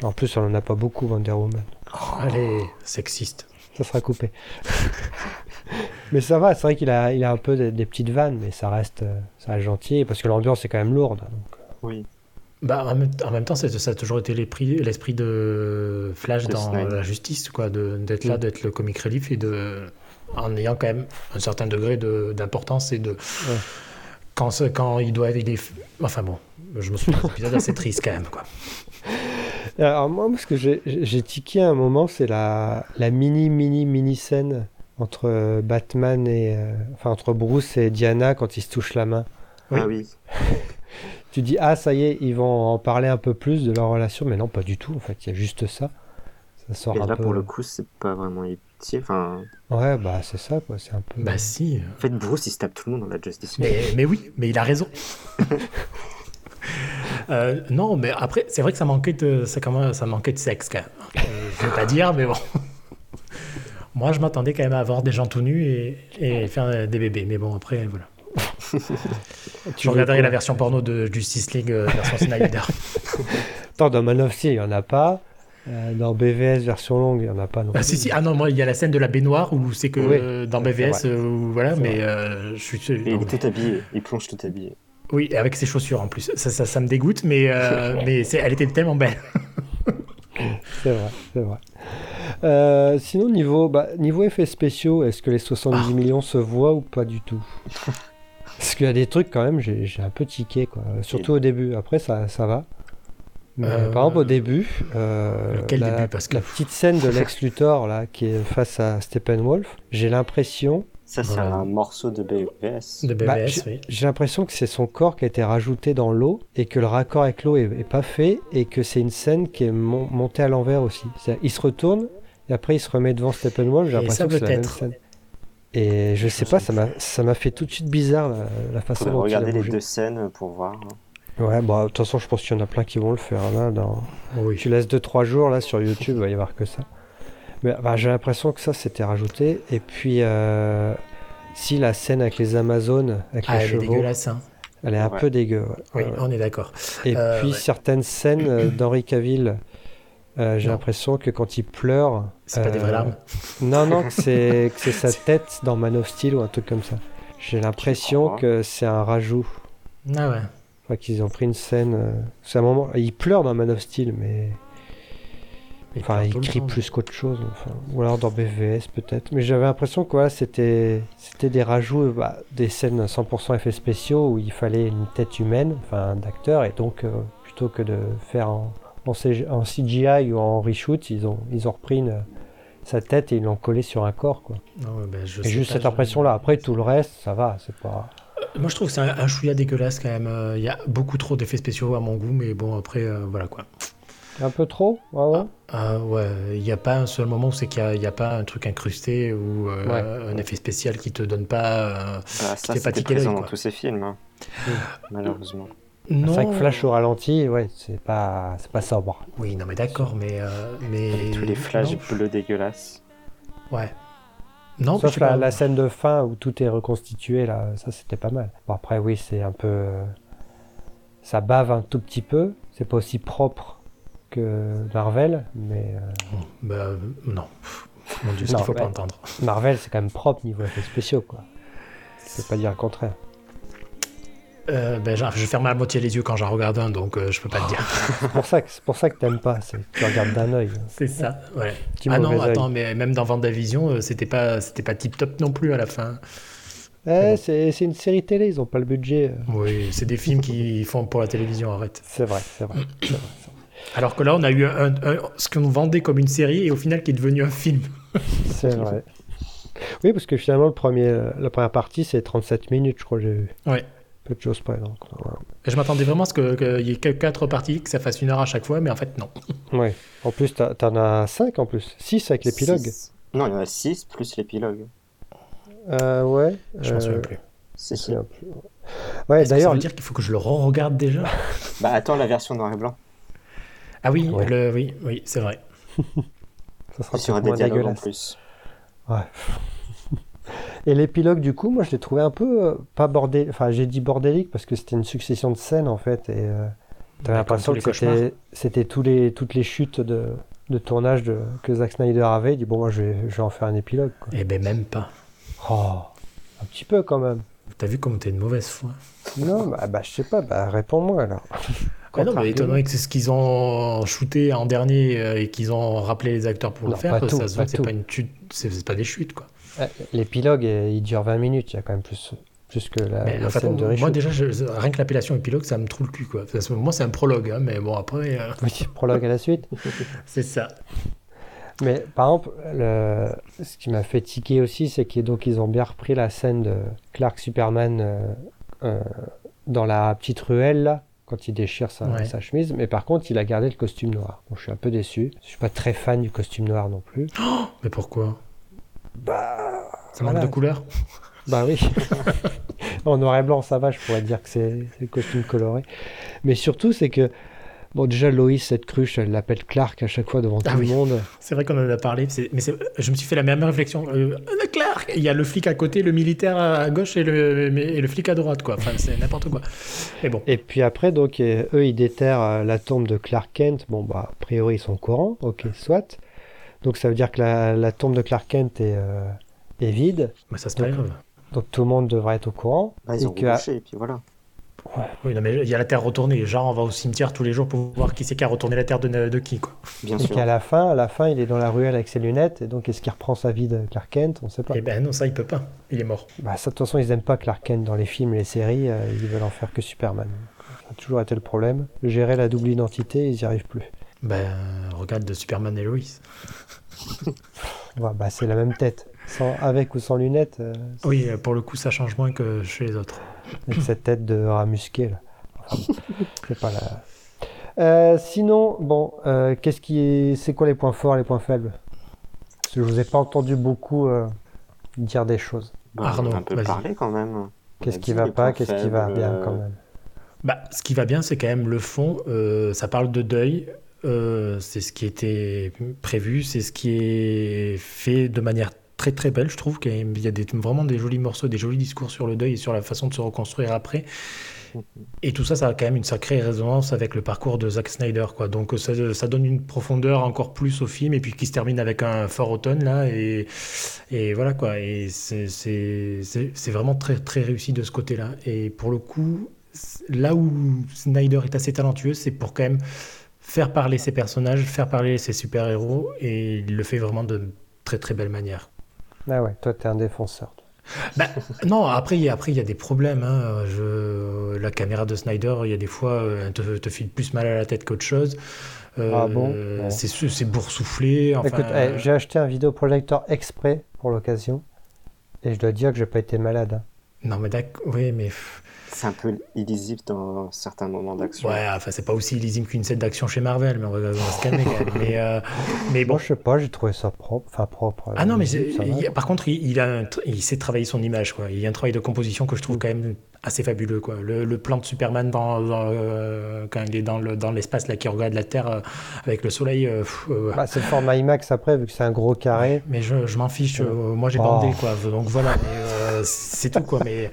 En plus, on en a pas beaucoup, Wonder Woman. Allez, sexiste. Ça sera coupé. mais ça va, c'est vrai qu'il a, il a un peu des, des petites vannes, mais ça reste, euh, ça reste gentil, parce que l'ambiance est quand même lourde. donc. Oui. Bah, en même, en même temps, c'est- ça a toujours été l'esprit de Flash De dans Snyder. la justice, quoi, de- d'être là, Mm. d'être le comic relief et de. En ayant quand même un certain degré de- d'importance et de. Quand, ce- quand il doit. Il est, enfin bon, je me souviens d'un épisode assez triste quand même, quoi. Alors moi, ce que j'ai- tiqué à un moment, c'est la, la mini, mini, mini scène entre euh, Batman et... euh, enfin, entre Bruce et Diana quand ils se touchent la main. Oui. Ah oui. Tu dis, ah, ça y est, ils vont en parler un peu plus de leur relation, mais non, pas du tout, en fait, il y a juste ça. Ça sort Et un là, peu... pour le coup, c'est pas vraiment Enfin, Ouais, bah c'est ça, quoi, c'est un peu... Bah si. en fait, Bruce, il se tape tout le monde dans la Justice League. Mais, mais oui, mais il a raison. Euh, non, mais après, c'est vrai que ça manquait de, ça, ça manquait de sexe quand même. Euh, je vais pas dire, mais bon. Moi, je m'attendais quand même à avoir des gens tout nus et, et faire euh, des bébés. Mais bon, après, voilà. Tu Je veux regarderai la version porno de Justice League, euh, version Snyder. Attends, dans Man of Steel, il n'y en a pas. Euh, dans BVS version longue, il n'y en a pas non Ah, plus. si, si. Ah non, moi, il y a la scène de la baignoire où c'est que Oui. euh, dans BVS, euh, voilà, mais euh, je suis. Et il est tout habillé. Il plonge tout habillé. Oui, et avec ses chaussures en plus. Ça, ça, ça me dégoûte, mais, euh, mais c'est- elle était tellement belle. C'est vrai, c'est vrai. Euh, sinon, niveau, bah, niveau effets spéciaux, est-ce que les 70 Ah. millions se voient ou pas du tout? Parce qu'il y a des trucs quand même, j'ai j'ai un peu tiqué, quoi. Surtout au début. Après, ça, ça va. Mais, Euh, Par exemple, au début, euh, Lequel la, début Parce que- la petite scène de Lex Luthor là, qui est face à Steppenwolf, j'ai l'impression, Ça, c'est Voilà. un morceau de BVS. De Bah, oui. j'ai l'impression que c'est son corps qui a été rajouté dans l'eau et que le raccord avec l'eau est, est pas fait et que c'est une scène qui est mon- montée à l'envers aussi. Il se retourne et après il se remet devant Steppenwolf. J'ai Et l'impression que c'est la même scène. Et je sais pas, ça m'a ça m'a fait tout de suite bizarre la, la façon dont il a regarder les bougé. deux scènes pour voir. Ouais, bah de toute façon, je pense qu'il y en a plein qui vont le faire là. Dans... Oui. Tu laisses 2-3 jours là sur YouTube, il va y avoir que ça. Mais bah, j'ai l'impression que ça c'était rajouté. Et puis, euh, si la scène avec les Amazones, avec Ah, les elle est chevaux, dégueulasse, hein. elle est un Ouais. peu dégueu. ouais. Oui, on est d'accord. Et Euh, puis ouais. certaines scènes euh, d'Henri Cavill, euh, j'ai l'impression que quand il pleure, C'est pas des vraies larmes. Non, non, que c'est que c'est sa tête dans Man of Steel ou un truc comme ça. J'ai l'impression que c'est un rajout. Ah ouais. Enfin, qu'ils ont pris une scène. euh, C'est un moment. Il pleure dans Man of Steel, mais. Enfin, il le crie plus qu'autre chose. Enfin, ou alors dans BVS peut-être. Mais j'avais l'impression que voilà, c'était c'était des rajouts, bah, des scènes 100% effets spéciaux où il fallait une tête humaine, enfin d'acteur, et donc euh, plutôt que de faire en, en, CG en CGI ou en reshoot, ils ont ils ont repris une- sa tête et ils l'ont collé sur un corps quoi. Ah ben, je Et juste pas, cette impression-là. Après tout le reste, ça va, c'est pas. Moi, je trouve que c'est un, un chouïa dégueulasse quand même. Euh, Il y a beaucoup trop d'effets spéciaux à mon goût, mais bon, après, euh, voilà quoi. Un peu trop, ouais, ouais. Ah ouais, il n'y a pas un seul moment où c'est qu'il n'y a, il y a pas un truc incrusté ou euh, Ouais. un effet spécial qui te donne pas. euh, Bah, ça, c'était présent dans quoi. tous ces films, hein. malheureusement. C'est Non. vrai que Flash au ralenti, ouais, c'est pas, c'est pas sobre. Oui, non, mais d'accord, mais. euh, mais... Avec tous les flashs bleus dégueulasses. Ouais. Non, Sauf la, la scène de fin où tout est reconstitué, là, ça c'était pas mal. Bon, après, oui, c'est un peu. euh, Ça bave un tout petit peu. C'est pas aussi propre que Marvel, mais euh, Bah, euh, non. Mon Dieu, ce qu'il faut pas entendre. Marvel c'est quand même propre niveau effets spéciaux, quoi. Je peux pas dire le contraire. Euh, ben, genre, je ferme à moitié les yeux quand j'en regarde un, donc euh, je peux pas te dire. C'est pour ça que c'est pour ça que t'aimes pas, tu regardes d'un œil. C'est ça, ouais. Petit Ah non, attends, mais même dans Vendavision, euh, c'était pas, c'était pas tip top non plus à la fin. Eh, c'est une série télé, ils ont pas le budget. euh. Oui, c'est des films qui font pour la télévision, arrête. C'est vrai, c'est vrai. Alors que là, on a eu un, un- ce qu'on vendait comme une série et au final qui est devenu un film. C'est vrai. Oui, parce que finalement, le premier, euh, la première partie, c'est 37 minutes, je crois, j'ai vu. Ouais. Peu de choses près, donc. voilà. Je m'attendais vraiment à ce que- qu'il y ait que quatre parties, que ça fasse une heure à chaque fois, mais en fait, non. Ouais. En plus, t'as- t'en as 5 en plus. 6 avec l'épilogue. Six. Non, il y en a 6 plus l'épilogue. Euh, ouais. Je m'en euh, souviens plus. Si, je si. plus. Ouais, Est-ce que ça d'ailleurs, veut dire qu'il faut que je le re-regarde déjà? Bah, attends la version noir et blanc. Ah oui, Ouais. le, oui, oui, c'est vrai. ça sera Sur un peut-être des dialogues en dégueulasse. plus. Ouais. Et l'épilogue, du coup, moi, je l'ai trouvé un peu euh, pas bordé. Enfin, j'ai dit bordélique parce que c'était une succession de scènes, en fait. Et euh, t'avais l'impression que c'était, c'était tous les, toutes les chutes de, de tournage de, que Zack Snyder avait. Il dit, bon, moi, je vais, je vais en faire un épilogue. Quoi. Eh ben, même pas. Oh, un petit peu quand même. T'as vu comme t'es de mauvaise foi? Non, bah, bah, je sais pas, bah, réponds-moi alors. Ah non, mais étant donné que c'est ce qu'ils ont shooté en dernier euh, et qu'ils ont rappelé les acteurs pour Non, le faire, pas ça tout, se pas voit que c'est pas une chute, c'est c'est pas des chutes quoi. Euh, L'épilogue, euh, il dure 20 minutes, il y a quand même plus, plus que la, mais scène de moi reshoot. déjà, je- rien que l'appellation épilogue, ça me trouve le cul quoi. Moi, c'est un prologue, hein, mais bon après, euh, Oui, prologue à la suite. c'est ça. Mais par exemple, le... ce qui m'a fait tiquer aussi, c'est qu'ils ils ont bien repris la scène de Clark Superman euh, euh, dans la petite ruelle, là, quand il déchire sa, Ouais. sa chemise. Mais par contre, il a gardé le costume noir. Bon, je suis un peu déçu. Je suis pas très fan du costume noir non plus. Mais pourquoi? Bah, Ça manque de couleur bah oui. en noir et blanc, ça va, je pourrais dire que c'est le costume coloré. Mais surtout, c'est que, bon, déjà, Loïs, cette cruche, elle l'appelle Clark à chaque fois devant Ah tout oui. le monde. C'est vrai qu'on en a parlé, mais je me suis fait la même réflexion. Euh, Clark Il y a le flic à côté, le militaire à gauche et le, mais- et le flic à droite, quoi. Enfin, c'est n'importe quoi. Mais bon, Et puis après, donc, eux, ils déterrent euh, la tombe de Clark Kent. Bon, bah, a priori, ils sont au courant. Ok, soit. Donc, ça veut dire que la, la tombe de Clark Kent est, euh, est vide. mais ça c'est pas Donc, grave. Donc, tout le monde devrait être au courant. Bah, ils Et ont que- rebouché, et puis voilà. Oui, non, mais il y a la terre retournée. Genre, on va au cimetière tous les jours pour voir qui c'est qui a retourné la terre de, de qui, quoi. Bien et sûr. qu'à la fin, à la fin, il est dans la ruelle avec ses lunettes. Et donc, est-ce qu'il reprend sa vie de Clark Kent? On sait pas. Eh ben non, ça, il peut pas. Il est mort. Bah, ça, de toute façon, ils aiment pas Clark Kent dans les films et les séries. euh, ils veulent en faire que Superman. Ça a toujours été le problème. Gérer la double identité, ils n'y arrivent plus. Ben, regarde de Superman et Lois. Ouais, bah, c'est la même tête. Sans, avec ou sans lunettes, euh, Oui, euh, pour le coup, ça change moins que chez les autres. avec cette tête de rat musqué là. Enfin, bon, c'est pas la. Euh, sinon, bon, euh, qu'est-ce qui est, c'est quoi les points forts, les points faibles? Parce que je vous ai pas entendu beaucoup euh, dire des choses. Bah, Arnaud, on a un peu parlé quand même. Qu'est-ce qui va pas, qu'est-ce qui va bien quand même? Bah, ce qui va bien, c'est quand même le fond. euh, ça parle de deuil. Euh, c'est ce qui était prévu. C'est ce qui est fait de manière très très belle, je trouve. qu'il y a des, vraiment des jolis morceaux, des jolis discours sur le deuil et sur la façon de se reconstruire après. Et tout ça, ça a quand même une sacrée résonance avec le parcours de Zack Snyder, quoi. Donc ça, donne une profondeur encore plus au film, et puis qui se termine avec un fort automne là, et, et voilà quoi. Et c'est- vraiment très très réussi de ce côté-là. Et pour le coup, là où Snyder est assez talentueux, c'est pour quand même faire parler ses personnages, faire parler ses super-héros, et il le fait vraiment de très très belle manière. Ah ouais, toi t'es un défenseur. Bah, non, après, il y a- après, il y a des problèmes. hein. Je- la caméra de Snyder, il y a des fois, elle te, te file plus mal à la tête qu'autre chose. Euh, Ah bon Ouais. C'est boursouflé. Enfin, Écoute, eh, j'ai acheté un vidéoprojecteur exprès pour l'occasion. Et je dois dire que j'ai pas été malade. hein. Non, mais d'accord, oui, mais C'est un peu illisible dans certains moments d'action. ouais, enfin, c'est pas aussi lisible qu'une scène d'action chez Marvel, mais on va, on va se calmer quand même. Mais, euh, mais bon. Moi je sais pas, j'ai trouvé ça propre. Enfin propre. Ah non, mais il- par contre, il, il a un il sait travailler son image. Quoi. Il y a un travail de composition que je trouve quand même assez fabuleux. Quoi. Le, le plan de Superman dans, dans, euh, quand il est dans le- dans l'espace là qui regarde la Terre euh, avec le soleil. euh, euh, Bah, c'est le format IMAX après, vu que c'est un gros carré. mais je, je m'en fiche. euh, moi, j'ai Oh. bandé. Quoi. Donc voilà. mais, euh, c'est tout. Quoi. Mais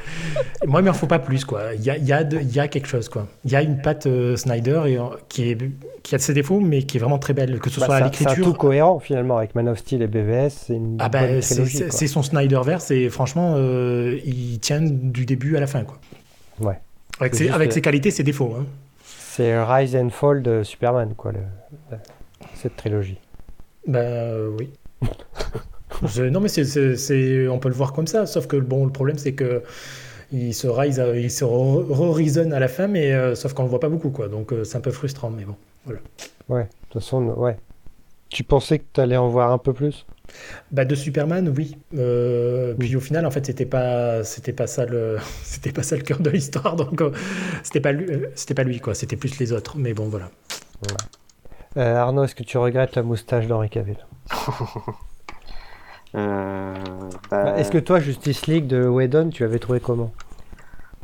moi, il m'en faut pas plus. Quoi. Il y a, il y, a de- il y a quelque chose. Quoi. Il y a une patte euh, Snyder et, euh, qui, est, qui a ses défauts, mais qui est vraiment très belle. Que ce Bah, soit à c'est l'écriture. tout cohérent finalement avec Man of Steel et BVS. C'est Ah bah, c'est son Snyderverse et franchement, euh, il tient du début à la fin. Quoi. Ouais. Avec, ses, juste avec que- ses qualités, ses défauts. hein. C'est Rise and Fall de Superman, quoi, le- cette trilogie. Bah euh, oui. Je- non mais c'est, on peut le voir comme ça, sauf que bon, le problème c'est que il se rise, à- il se re-reason à la fin, mais euh, sauf qu'on le voit pas beaucoup, quoi. Donc euh, c'est un peu frustrant, mais bon. Ouais, de toute façon, ouais. Tu pensais que tu allais en voir un peu plus? Bah de Superman, oui. Euh, Oui. Puis au final, en fait, c'était pas, c'était pas ça le, c'était pas ça le cœur de l'histoire. Donc c'était pas lui, c'était pas lui, quoi. C'était plus les autres. Mais bon, voilà. Euh, Arnaud, est-ce que tu regrettes la moustache d'Henri Cavill? Euh, Bah, bah, Est-ce que toi, Justice League de Whedon, tu avais trouvé comment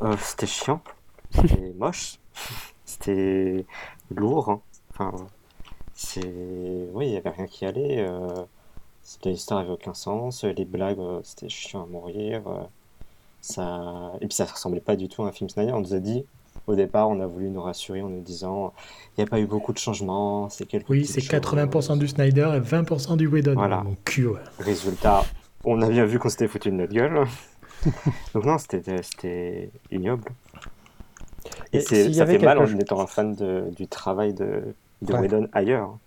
euh, c'était chiant, c'était moche, c'était lourd. hein. Enfin, c'est, oui, il y avait rien qui allait. Euh... L'histoire avait aucun sens. Les blagues, euh, c'était chiant à mourir. Ça, et puis ça ressemblait pas du tout à un film Snyder. On nous a dit. Au départ, on a voulu nous rassurer en nous disant il n'y a pas eu beaucoup de changements, c'est quelques Oui, c'est 80% choses. du Snyder et 20% du Whedon. Voilà. Mon cul, ouais. Résultat, on a bien vu qu'on s'était foutu de notre gueule. Donc non, c'était c'était ignoble. Et, Et ça avait fait mal quelque en chose- étant un fan de- du travail de, de Ouais. Whedon ailleurs.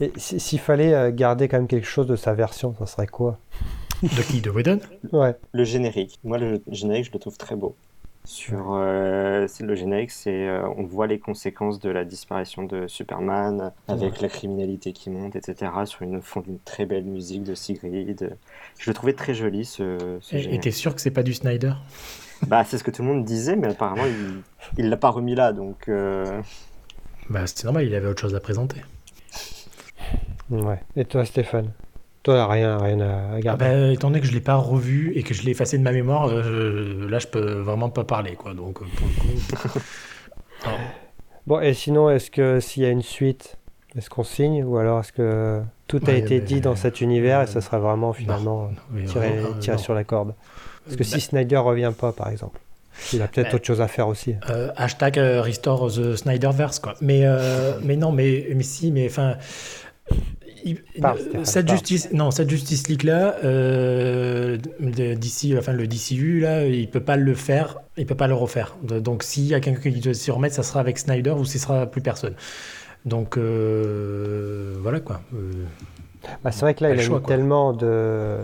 Et si- s'il fallait euh, garder quand même quelque chose de sa version, ça serait quoi? De qui? De Whedon? Ouais. Le générique, moi le générique, je le trouve très beau. Sur euh, le générique, c'est euh, on voit les conséquences de la disparition de Superman avec la criminalité qui monte, etc. Sur une fond d'une très belle musique de Sigrid. Je le trouvais très joli ce, ce Et t'es sûr que c'est pas du Snyder? Bah, c'est ce que tout le monde disait, mais apparemment, il il l'a pas remis là, donc... euh, Bah, c'est normal, il avait autre chose à présenter. Ouais. Et toi, Stéphane? Toi, rien, rien à Ah garder. bah, étant donné que je l'ai pas revu et que je l'ai effacé de ma mémoire, euh, là, je peux vraiment pas parler, quoi. Donc, euh, pour le coup... Non. Bon, et sinon, est-ce que s'il y a une suite, est-ce qu'on signe Ou alors est-ce que tout a Ouais, été mais- dit dans cet univers et ça sera vraiment finalement tiré, euh, tiré sur la corde? Parce que Bah, si Snyder revient pas, par exemple, il a peut-être Bah, autre chose à faire aussi. Euh, hashtag euh, Restore the Snyderverse, quoi. Mais, euh, mais non, mais, mais si, mais enfin. Il- euh, cette justice, non, cette Justice League là, euh, d'ici, enfin le DCU là, il peut pas le faire, il peut pas le refaire. Donc s'il y a quelqu'un qui doit s'y remettre, ça sera avec Snyder ou ce sera plus personne. Donc euh, voilà quoi. Euh, Bah, c'est vrai que là, il a choix, mis quoi. tellement de.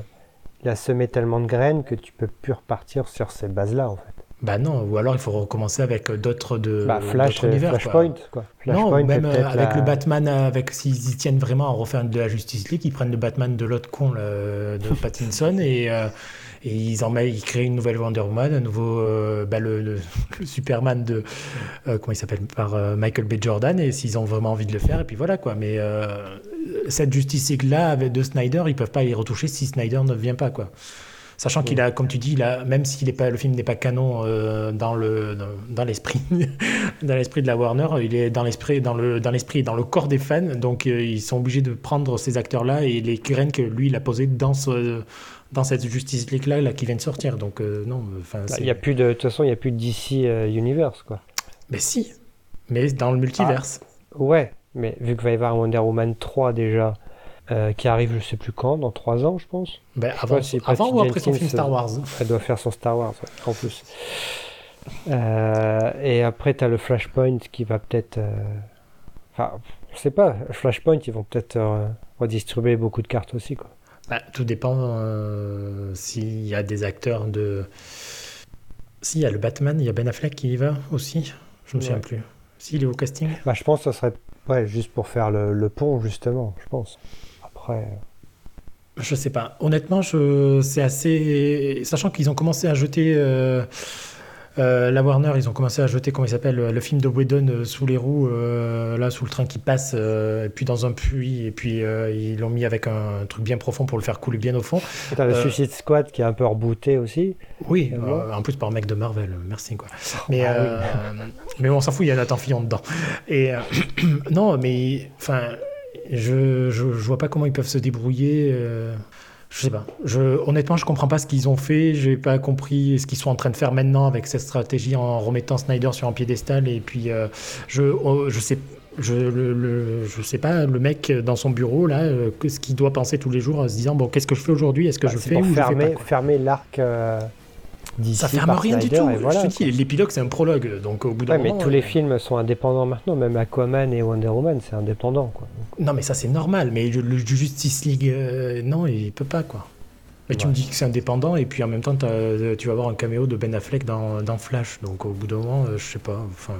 Il a semé tellement de graines que tu peux plus repartir sur ces bases-là, en fait. Bah non, ou alors il faut recommencer avec d'autres de bah, Flash, euh, univers. quoi. Flashpoint, quoi. Non, Flashpoint, ou même euh, avec la- le Batman, euh, avec s'ils y tiennent vraiment à refaire de la Justice League, ils prennent le Batman de l'autre con, de Pattinson, et, euh, et ils en mettent, ils créent une nouvelle Wonder Woman, un nouveau, euh, bah, le, le- le Superman de, euh, comment il s'appelle, par Michael B. Jordan, et s'ils ont vraiment envie de le faire, et puis voilà quoi. Mais cette Justice League là, avec de Snyder, ils peuvent pas y retoucher si Snyder ne vient pas quoi. Sachant qu'il a, comme tu dis, il a, même si pas, le film n'est pas canon euh, dans le dans, l'esprit dans l'esprit de la Warner, il est dans l'esprit dans le dans l'esprit et dans le corps des fans. Donc euh, ils sont obligés de prendre ces acteurs-là et les graines que lui il a posées dans ce, dans cette Justice League là, là qui vient de sortir. Donc euh, non, enfin. Bah, il y a plus de, de toute façon il y a plus de DC Universe quoi. Mais si, mais dans le multiverse. Ah, ouais, mais vu qu'il va y avoir Wonder Woman 3 déjà. Euh, qui arrive je sais plus quand, dans 3 ans je pense. Ben, avant, avant ou après son film Star Wars Elle doit faire son Star Wars en plus. Euh, et après tu as le Flashpoint qui va peut-être... Euh, enfin, je sais pas, Flashpoint ils vont peut-être redistribuer beaucoup de cartes aussi. Quoi. Bah, tout dépend s'il y a des acteurs de... S'il y a le Batman, il y a Ben Affleck qui y va aussi Je me souviens plus. S'il est au casting bah, Je pense que ce serait ouais, juste pour faire le, le pont justement, je pense. Après. Je sais pas. Honnêtement, je... c'est assez. Sachant qu'ils ont commencé à jeter. Euh, euh, la Warner, ils ont commencé à jeter, comment il s'appelle, le film de Whedon euh, sous les roues, là, sous le train qui passe, et puis dans un puits, et puis ils l'ont mis avec un, truc bien profond pour le faire couler bien au fond. Et t'as le Suicide Squad qui est un peu rebooté aussi. Oui, en plus par un mec de Marvel, merci quoi. Mais, ah mais on s'en fout, il y a Nathan Fillon dedans. Et non, mais enfin je, je, vois pas comment ils peuvent se débrouiller. Euh, je sais pas. Je, honnêtement, je comprends pas ce qu'ils ont fait. J'ai pas compris ce qu'ils sont en train de faire maintenant avec cette stratégie en remettant Snyder sur un piédestal. Et puis, euh, je, oh, je sais. Je, le, je sais pas, le mec dans son bureau, là, euh, ce qu'il doit penser tous les jours en se disant Bon, qu'est-ce que je fais aujourd'hui? Est-ce que bah, je fais ou fermer, je fais pas, fermer l'arc ça ferme rien du tout. Voilà, je te dis, l'épilogue c'est un prologue, donc au bout d'un moment. Mais tous les euh, films sont indépendants maintenant, même Aquaman et Wonder Woman c'est indépendant quoi. Non mais ça c'est normal, mais le, Justice League euh, non il peut pas quoi. Mais tu me dis que c'est indépendant et puis en même temps euh, tu vas avoir un caméo de Ben Affleck dans, dans Flash, donc au bout d'un moment je sais pas. Enfin.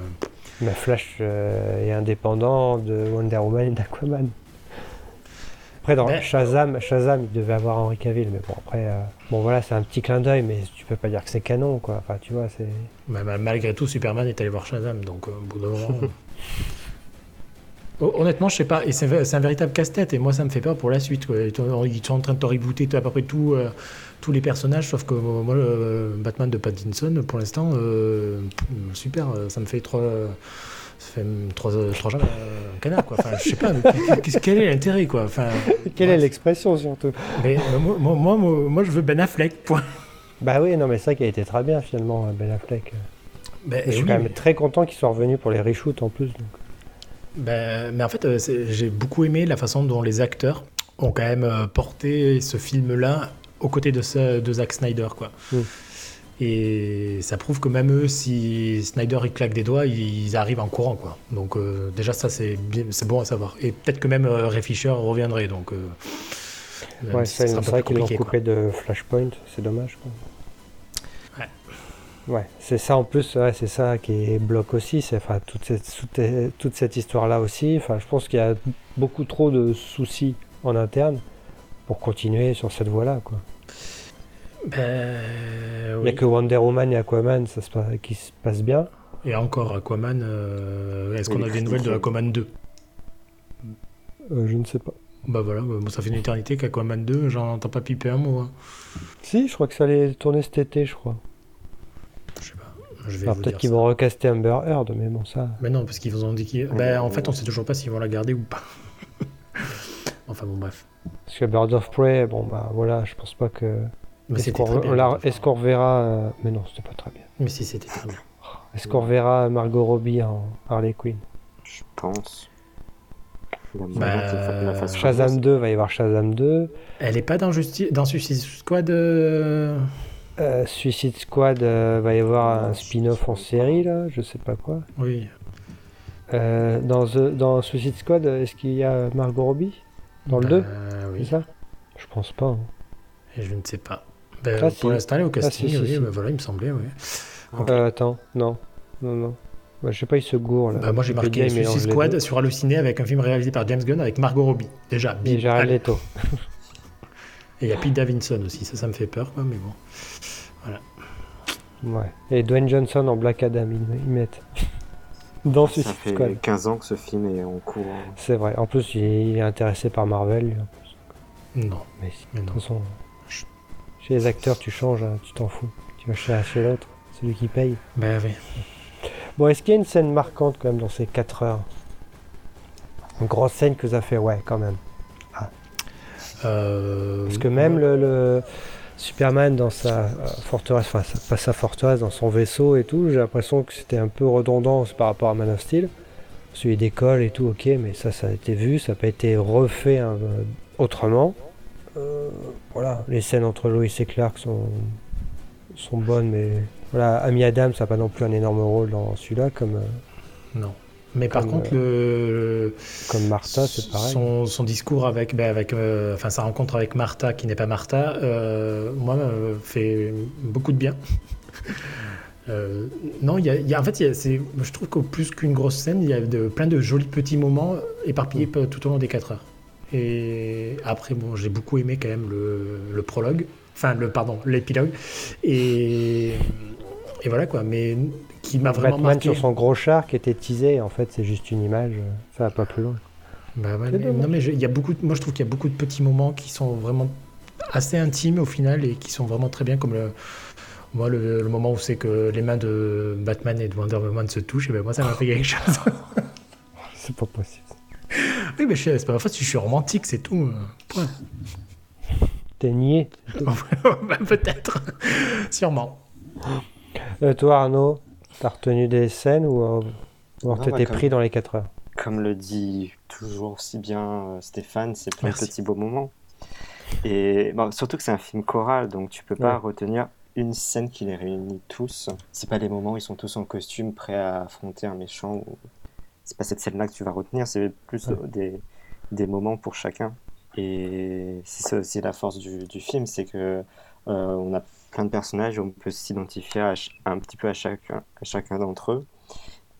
Mais Flash est indépendant de Wonder Woman et d'Aquaman. Après, dans Shazam, Shazam, il devait avoir Henri Cavill, mais bon, après, euh, bon voilà, c'est un petit clin d'œil, mais tu peux pas dire que c'est canon, quoi. Enfin, tu vois, c'est. malgré tout, Superman est allé voir Shazam, donc euh, au bout d'un moment. Honnêtement, je sais pas, et c'est un véritable casse-tête, et moi ça me fait peur pour la suite. Quoi. Ils sont en train de te rebooter à peu près tout, euh, tous les personnages, sauf que moi, le Batman de Pattinson, pour l'instant, super, ça me fait trop fait trois, trois jours un canard, quoi. Enfin, je sais pas, quel est l'intérêt, quoi? Enfin, Quelle est l'expression, surtout? Mais, moi, moi, moi, je veux Ben Affleck, point. Bah oui, non, mais ça qui a été très bien, finalement, Ben Affleck. Ben, je suis quand même très content qu'il soit revenu pour les reshoots, en plus. Donc. Ben, mais en fait, euh, j'ai beaucoup aimé la façon dont les acteurs ont quand même euh, porté ce film-là aux côtés de, de Zack Snyder, quoi. Mm. Et ça prouve que même eux, si Snyder il claque des doigts, ils arrivent en courant. Quoi. Donc euh, déjà ça c'est bon à savoir. Et peut-être que même euh, Ray Fisher reviendrait. Donc, euh, ouais, c'est vrai qu'ils l'ont coupé de Flashpoint, c'est dommage. Quoi. Ouais. Ouais, c'est ça en plus, ouais, c'est ça qui bloque aussi, enfin, toute cette, toute cette histoire-là aussi. Enfin, je pense qu'il y a beaucoup trop de soucis en interne pour continuer sur cette voie-là. Quoi. Ben, Il n'y a que Wonder Woman et Aquaman ça se qui se passe bien. Et encore, Aquaman, euh, est-ce qu'on a des nouvelles de Aquaman 2 euh, Je ne sais pas. Bah voilà, bah, ça fait une éternité qu'Aquaman 2, j'en entends pas piper un mot. Hein. Si, je crois que ça allait tourner cet été, je crois. Je sais pas. Je vais peut-être qu'ils vont recaster Amber Heard, mais bon, ça. Mais non, parce qu'ils vous ont dit qu'ils. Ben, en fait, on sait toujours pas s'ils vont la garder ou pas. enfin bon, bref. Parce que Bird of Prey, bon, bah voilà, je pense pas que. Est-ce qu'on reverra. Euh, mais non, c'était pas très bien. Mais si, c'était très bien. Est-ce qu'on reverra Margot Robbie en Harley Quinn Je pense. Bah, Shazam 2, va y avoir Shazam 2. Elle est pas dans, dans Suicide Squad euh... Euh, Suicide Squad, euh, va y avoir un spin-off en série, là, je sais pas quoi. Oui. dans, dans Suicide Squad, est-ce qu'il y a Margot Robbie Dans le 2 bah, Oui. C'est ça? Je pense pas. Hein. Et je ne sais pas. Ben, ah, pour l'instant, au ah, casting, oui, ben, voilà, il me semblait, oui. Euh, attends, non, non, non. Bah, je sais pas, il se gourre là. Bah, moi j'ai marqué Suicide Squad sur Halluciné avec un film réalisé par James Gunn avec Margot Robbie. Déjà, bim. Déjà, Leto. Et il y a Pete Davidson aussi, ça, ça me fait peur, quoi, mais bon. Voilà. Ouais. Et Dwayne Johnson en Black Adam, ils, mettent. Dans Suicide ça fait Squad. 15 ans que ce film est en cours. C'est vrai. En plus, il est intéressé par Marvel. Non. Mais, mais non. De toute façon, Chez les acteurs, tu changes, hein, tu t'en fous. Tu vas chercher l'autre, celui qui paye. Bah oui. Bon, est-ce qu'il y a une scène marquante quand même dans ces 4 heures? Une grosse scène que ça fait, ouais, quand même. Euh, Parce que même le, le Superman dans sa euh, forteresse, enfin pas sa forteresse, dans son vaisseau et tout, j'ai l'impression que c'était un peu redondant par rapport à Man of Steel. Celui d'école et tout, ok, mais ça, ça a été vu, ça n'a pas été refait hein, euh, autrement. Euh, voilà, les scènes entre Lois et Clark sont, sont bonnes, mais voilà, Amy Adams n'a pas non plus un énorme rôle dans celui-là, comme, euh, Non. Mais par contre, le, comme Martha, c'est pareil. Son, son discours avec, ben, avec euh, enfin sa rencontre avec Martha, qui n'est pas Martha, euh, moi, me fait beaucoup de bien. Euh, non, il y a, y a- en fait, y a- je trouve qu'au plus qu'une grosse scène, il y a de, plein de jolis petits moments éparpillés pe- tout au long des 4 heures. Et après, bon, j'ai beaucoup aimé quand même le, le prologue, enfin, le, pardon, l'épilogue. Et, et voilà quoi, mais qui m'a vraiment Batman marqué. sur son gros char qui était teasé, en fait, c'est juste une image, euh, ça va pas plus loin. Bah ouais, mais- non mais je- y a beaucoup, de- moi je trouve qu'il y a beaucoup de petits moments qui sont vraiment assez intimes au final et qui sont vraiment très bien comme le, moi le, le moment où c'est que les mains de Batman et de Wonder Woman se touchent et ben moi ça m'a fait quelque chose. C'est pas possible. oui mais c'est pas ma faute si je suis romantique c'est tout. euh, Point. T'es nié. Bah, Peut-être, sûrement. Euh, toi, Arnaud, t'as retenu des scènes ou, euh, ou alors Non, t'étais bah, comme- pris dans les 4 heures Comme le dit toujours si bien euh, Stéphane, c'est plein Merci. de petits beaux moments. Et bon, surtout que c'est un film choral, donc tu peux pas Ouais. retenir une scène qui les réunit tous. C'est pas les moments où ils sont tous en costume prêts à affronter un méchant. Ou... C'est pas cette scène-là que tu vas retenir, c'est plus Ouais. des, des moments pour chacun. Et c'est ça aussi la force du, du film, c'est que euh, on a plein de personnages, on peut s'identifier un petit peu à chacun, à chacun d'entre eux.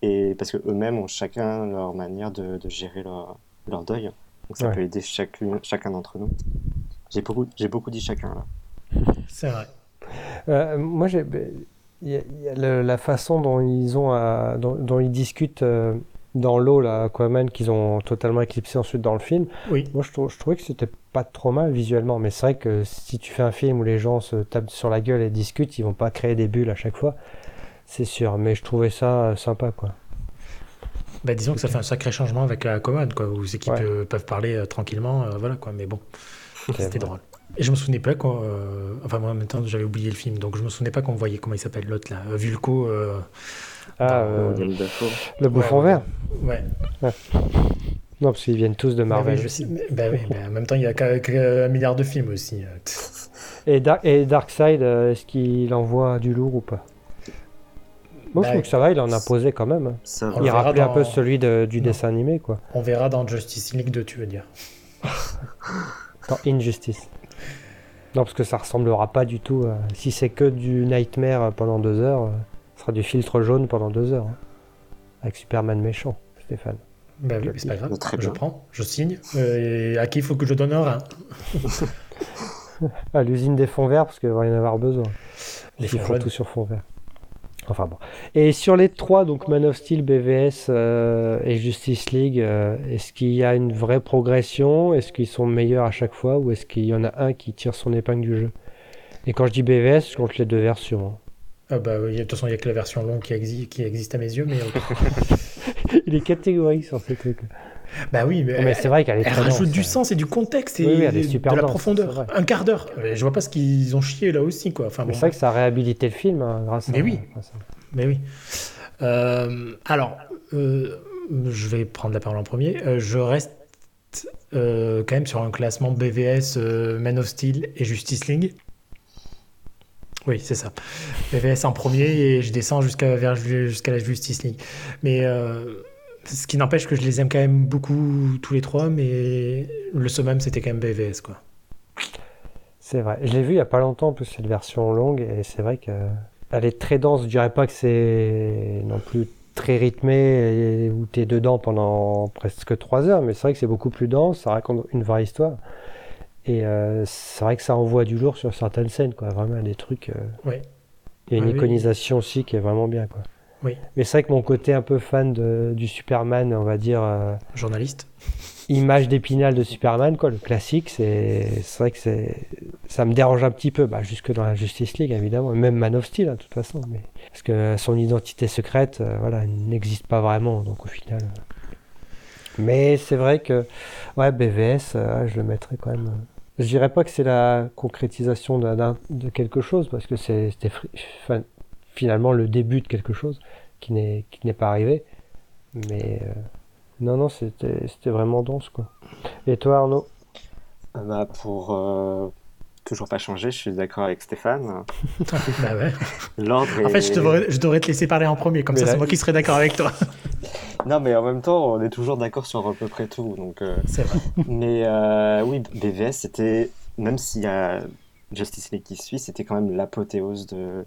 Et parce que eux-mêmes ont chacun leur manière de, de gérer leur, leur deuil. Donc ça Ouais. peut aider chacune, chacun d'entre nous. J'ai beaucoup, j'ai beaucoup dit chacun là. C'est vrai. Euh, Moi, j'ai. ben, Il y a, il y a le- la façon dont ils ont à- dont, dont ils discutent euh, dans l'eau, là, Aquaman, qu'ils ont totalement éclipsé ensuite dans le film. Oui. Moi, je, trou- je trouvais que c'était pas trop mal visuellement, mais c'est vrai que si tu fais un film où les gens se tapent sur la gueule et discutent, ils vont pas créer des bulles à chaque fois, c'est sûr. Mais je trouvais ça euh, sympa, quoi. Bah, disons que ça fait un sacré changement avec la commode quoi, où c'est qu'ils Ouais. peuvent, peuvent parler euh, tranquillement, euh, voilà quoi. Mais bon, c'était drôle. Et je me souvenais pas euh, Enfin, moi en même temps, j'avais oublié le film, donc je me souvenais pas qu'on voyait comment il s'appelle l'autre là, euh, Vulco. Ah, Dans- euh, le bouffon ouais, vert. Ouais. Non, parce qu'ils viennent tous de Bah Marvel. oui, je sais. mais- bah oui, mais en même temps, il y a qu'un- qu'un milliard de films aussi. euh. Et, Dar- et Darkseid, euh, est-ce qu'il envoie du lourd ou pas? Moi, Bah, je trouve que ça va, il en a posé quand même. hein. Ça Il rappelait un peu celui de- du Non. dessin animé, quoi. On verra dans Justice League 2, tu veux dire. Dans Injustice. Non, parce que ça ressemblera pas du tout. Si c'est que du Nightmare pendant deux heures, euh, sera du filtre jaune pendant deux heures. hein. Avec Superman méchant, Stéphane. Bah oui, mais c'est pas grave. Très je bien. prends, je signe. Euh, et à qui il faut que je donne un rein À l'usine des fonds verts, parce qu'il va y en avoir besoin. Les Ils fonds font tout sur fond vert. Enfin bon. Et sur les trois, donc Man of Steel, BVS euh, et Justice League, euh, est-ce qu'il y a une vraie progression? Est-ce qu'ils sont meilleurs à chaque fois? Ou est-ce qu'il y en a un qui tire son épingle du jeu? Et quand je dis BVS, je compte les deux versions. hein. Ah bah oui, de toute façon, il n'y a que la version longue qui, exi- qui existe à mes yeux, mais. Il est catégorique sur ces trucs. bah oui, mais. Mais c'est vrai qu'elle rajoute du euh. sens et du contexte et Oui, oui, elle est de la dense, profondeur. Un quart d'heure. Je vois pas ce qu'ils ont chié là aussi, quoi. Enfin, bon, c'est vrai que ça a réhabilité le film hein, grâce Mais à, oui. grâce à- Mais oui. Euh, alors, euh, je vais prendre la parole en premier. Euh, je reste quand même sur un classement BVS, Man of Steel et Justice League. Oui, c'est ça. BVS en premier et je descends jusqu'à jusqu'à la Justice League. Mais euh, ce qui n'empêche que je les aime quand même beaucoup tous les trois, mais le summum c'était quand même BVS. C'est vrai. Je l'ai vu il y a pas longtemps, en plus, cette version longue, et c'est vrai qu'elle est très dense. Je dirais pas que c'est non plus très rythmé et où tu es dedans pendant presque trois heures, mais c'est vrai que c'est beaucoup plus dense, ça raconte une vraie histoire. Et euh, c'est vrai que ça envoie du lourd sur certaines scènes, quoi. Vraiment des trucs. euh, Ouais. Il y a une Ah oui. iconisation aussi qui est vraiment bien, quoi. Oui. Mais c'est vrai que mon côté un peu fan de- du Superman, on va dire. euh, Journaliste. image d'épinal de Superman, quoi, le classique, c'est vrai que c'est ça me dérange un petit peu, bah, jusque dans la Justice League évidemment, même Man of Steel hein, de toute façon, mais parce que son identité secrète, voilà, n'existe pas vraiment, donc au final. Mais c'est vrai que, ouais, BVS, je le mettrais quand même. Je dirais pas que c'est la concrétisation de quelque chose, parce que c'était finalement le début de quelque chose qui n'est pas arrivé. Mais euh, non, non, c'était vraiment dense, quoi. Et toi, Arnaud? Euh, Bah, pour euh, toujours pas changer, je suis d'accord avec Stéphane. Bah ouais. L'ordre En fait, je devrais, je devrais te laisser parler en premier, comme Mais ça, c'est moi qui serai d'accord avec toi. Non, mais en même temps, on est toujours d'accord sur à peu près tout. Donc, euh, C'est vrai. Mais euh, oui, BVS, c'était, même s'il y a Justice League qui suit, c'était quand même l'apothéose de,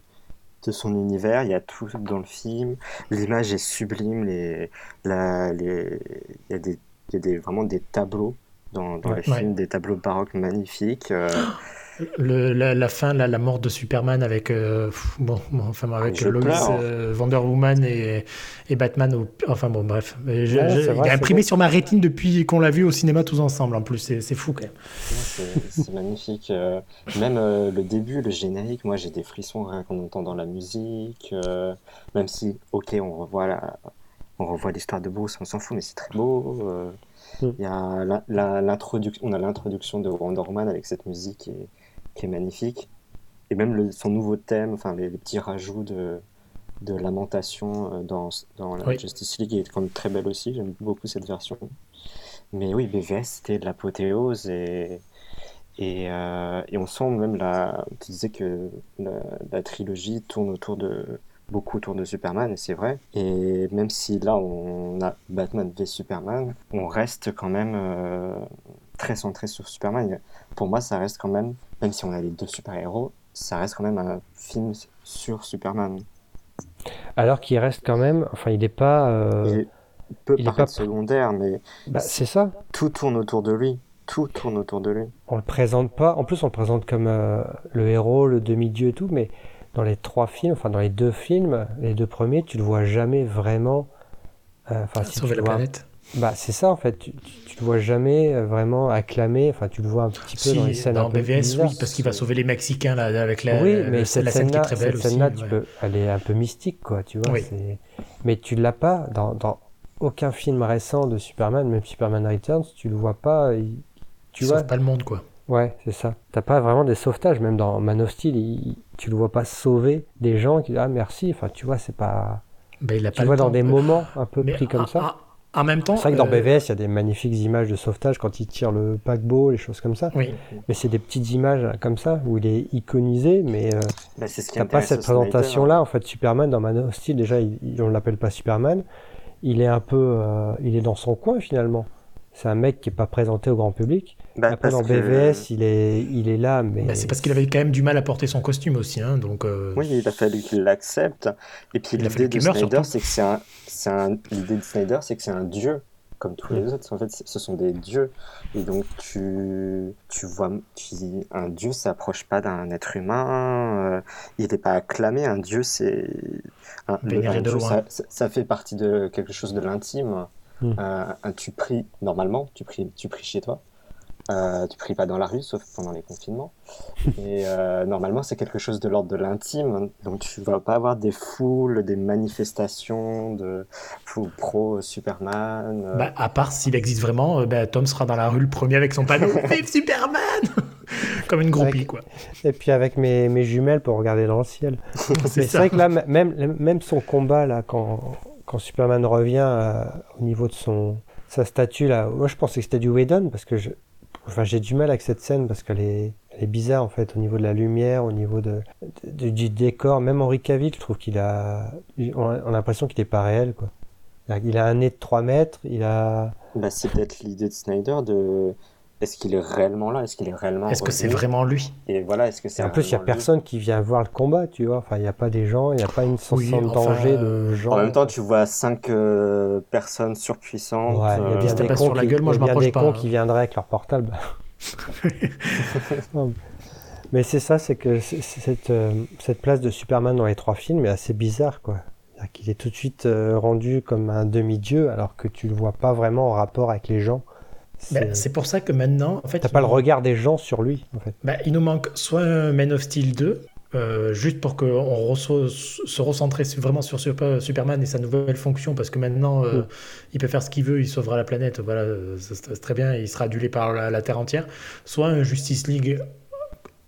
de son univers. Il y a tout dans le film. L'image est sublime. Les, la, les, il y a, des, il y a des, vraiment des tableaux dans, dans Ouais. les Ouais. films, des tableaux baroques magnifiques. euh, Le, la, la fin, la mort de Superman avec, euh, bon, bon, enfin, avec Lois, euh, Wonder Woman et, et Batman. au- enfin bon, bref. Mais je- Ouais, je- c'est vrai, il est imprimé sur ma rétine depuis qu'on l'a vu au cinéma tous ensemble. En plus, c'est fou quand même. c'est c'est magnifique. euh, même euh, le début, le générique, moi j'ai des frissons rien qu'en entendant la musique. euh, même si, ok, on revoit la, on revoit l'histoire de Bruce, on s'en fout, mais c'est très beau. euh, Mm. Il y a la- la- l'introduction, on a l'introduction de Wonder Woman avec cette musique est, qui est magnifique. Et même le- son nouveau thème, enfin les, les petits rajouts de, de lamentation euh, dans, dans la Oui. Justice League est quand même très belle aussi. J'aime beaucoup cette version. Mais oui, BVS, c'était de l'apothéose et, et, euh, et on sent même la. Tu disais que la, la trilogie tourne autour de. Beaucoup autour de Superman, et c'est vrai. Et même si là on a Batman v Superman, on reste quand même euh, très centré sur Superman. Pour moi, ça reste quand même, même si on a les deux super-héros, ça reste quand même un film sur Superman. Alors qu'il reste quand même, enfin, il n'est pas. euh, Il peut il est paraître pas- secondaire, mais bah, c'est ça. tout tourne autour de lui. Tout tourne autour de lui. On le présente pas. En plus, on le présente comme euh, le héros, le demi-dieu et tout, mais dans les trois films, enfin dans les deux films, les deux premiers, tu le vois jamais vraiment. euh, Enfin, si Sauver tu la le vois- planète. Bah, c'est ça en fait. Tu, tu, tu le vois jamais euh, vraiment acclamé. Enfin, tu le vois un petit peu dans les scènes dans un peu BVS, bizarres. oui, parce qu'il va sauver les Mexicains là, avec la, oui, la- mais la cette scène qui est très belle cette aussi. ouais. peux, elle est un peu mystique, quoi, tu vois. Oui. Mais tu l'as pas dans, dans aucun film récent de Superman, même Superman Returns, tu le vois pas. il- Tu Il vois, sauve pas le monde, quoi. Ouais, c'est ça. T'as pas vraiment des sauvetages, même dans Man of Steel, il- tu le vois pas sauver des gens qui disent ah merci. Enfin, tu vois, c'est pas. Ben, il a Tu pas le vois dans temps, des moments un peu Mais pris comme en- ça. En, en même temps. C'est vrai que dans euh, BVS, il y a des magnifiques images de sauvetage quand il tire le paquebot, les choses comme ça. Oui, Mais c'est des petites images comme ça où il est iconisé, mais euh, Bah, c'est ce qui t'as pas cette présentation-là. En fait, Superman dans Man of Steel, déjà, il, il- on l'appelle pas Superman. Il est un peu, euh, il est dans son coin finalement. C'est un mec qui est pas présenté au grand public. Bah, Après, dans que- BVS, il est, il est là, mais Ben, c'est parce qu'il avait quand même du mal à porter son costume aussi. Hein, donc, euh, Oui, il a fallu qu'il l'accepte. Et puis l'idée de Snyder, c'est que c'est un, c'est un, l'idée de Snyder, c'est que c'est un dieu, comme tous les autres. En fait, ce sont des dieux. Et donc tu, tu vois, tu, un dieu s'approche pas d'un être humain. euh, il n'est pas acclamé. Un dieu, c'est un, un ça- ça fait partie de quelque chose de l'intime. Mm. Euh, un- tu pries normalement, tu pries, tu pries chez toi. Euh, tu pries pas dans la rue, sauf pendant les confinements. Et euh, normalement, c'est quelque chose de l'ordre de l'intime. Donc, tu vas pas avoir des foules, des manifestations de pro Superman. euh, bah, à part s'il existe vraiment, euh, ben, Tom sera dans la rue le premier avec son panneau Vive Superman Comme une groupie, Avec- quoi. Et puis avec mes, mes jumelles pour regarder dans le ciel. C'est Mais c'est ça. vrai que là, même, même son combat, là, quand, quand Superman revient euh, au niveau de son, sa statue, là, moi je pensais que c'était du Whedon, parce que je, enfin, j'ai du mal avec cette scène, parce qu'elle est, elle est bizarre, en fait, au niveau de la lumière, au niveau de, du décor. Même Henri Cavill, je trouve qu'il a, on a l'impression qu'il n'est pas réel, quoi. Il a un nez de 3 mètres, il a... bah, c'est peut-être l'idée de Snyder de. Est-ce qu'il est réellement là? Est-ce qu'il est réellement Est-ce que c'est vraiment lui? Et voilà, est-ce que c'est en plus, il n'y a personne qui vient voir le combat, tu vois. Enfin, il n'y a pas des gens, il n'y a pas une sensation Oui, de enfin, danger de euh, gens. En même temps, tu vois cinq euh, personnes surpuissantes. Ouais, il y a euh, bien des cons, sur la qui, gueule, moi, il y je a m'approche des pas, cons hein. qui viendraient avec leur portable. Mais c'est ça, c'est que cette, euh, cette place de Superman dans les trois films est assez bizarre, quoi. Qu'il est tout de suite euh, rendu comme un demi-dieu, alors que tu le vois pas vraiment en rapport avec les gens. Ben, c'est pour ça que maintenant, en fait, T'as pas le regard des gens sur lui, en fait. ben, il nous manque soit un Man of Steel 2, euh, juste pour qu'on se recentrer sur- vraiment sur Super- Superman et sa nouvelle fonction, parce que maintenant, euh, Mm. il peut faire ce qu'il veut, il sauvera la planète, voilà, c'est c'est très bien, il sera adulé par la, la Terre entière. Soit un Justice League,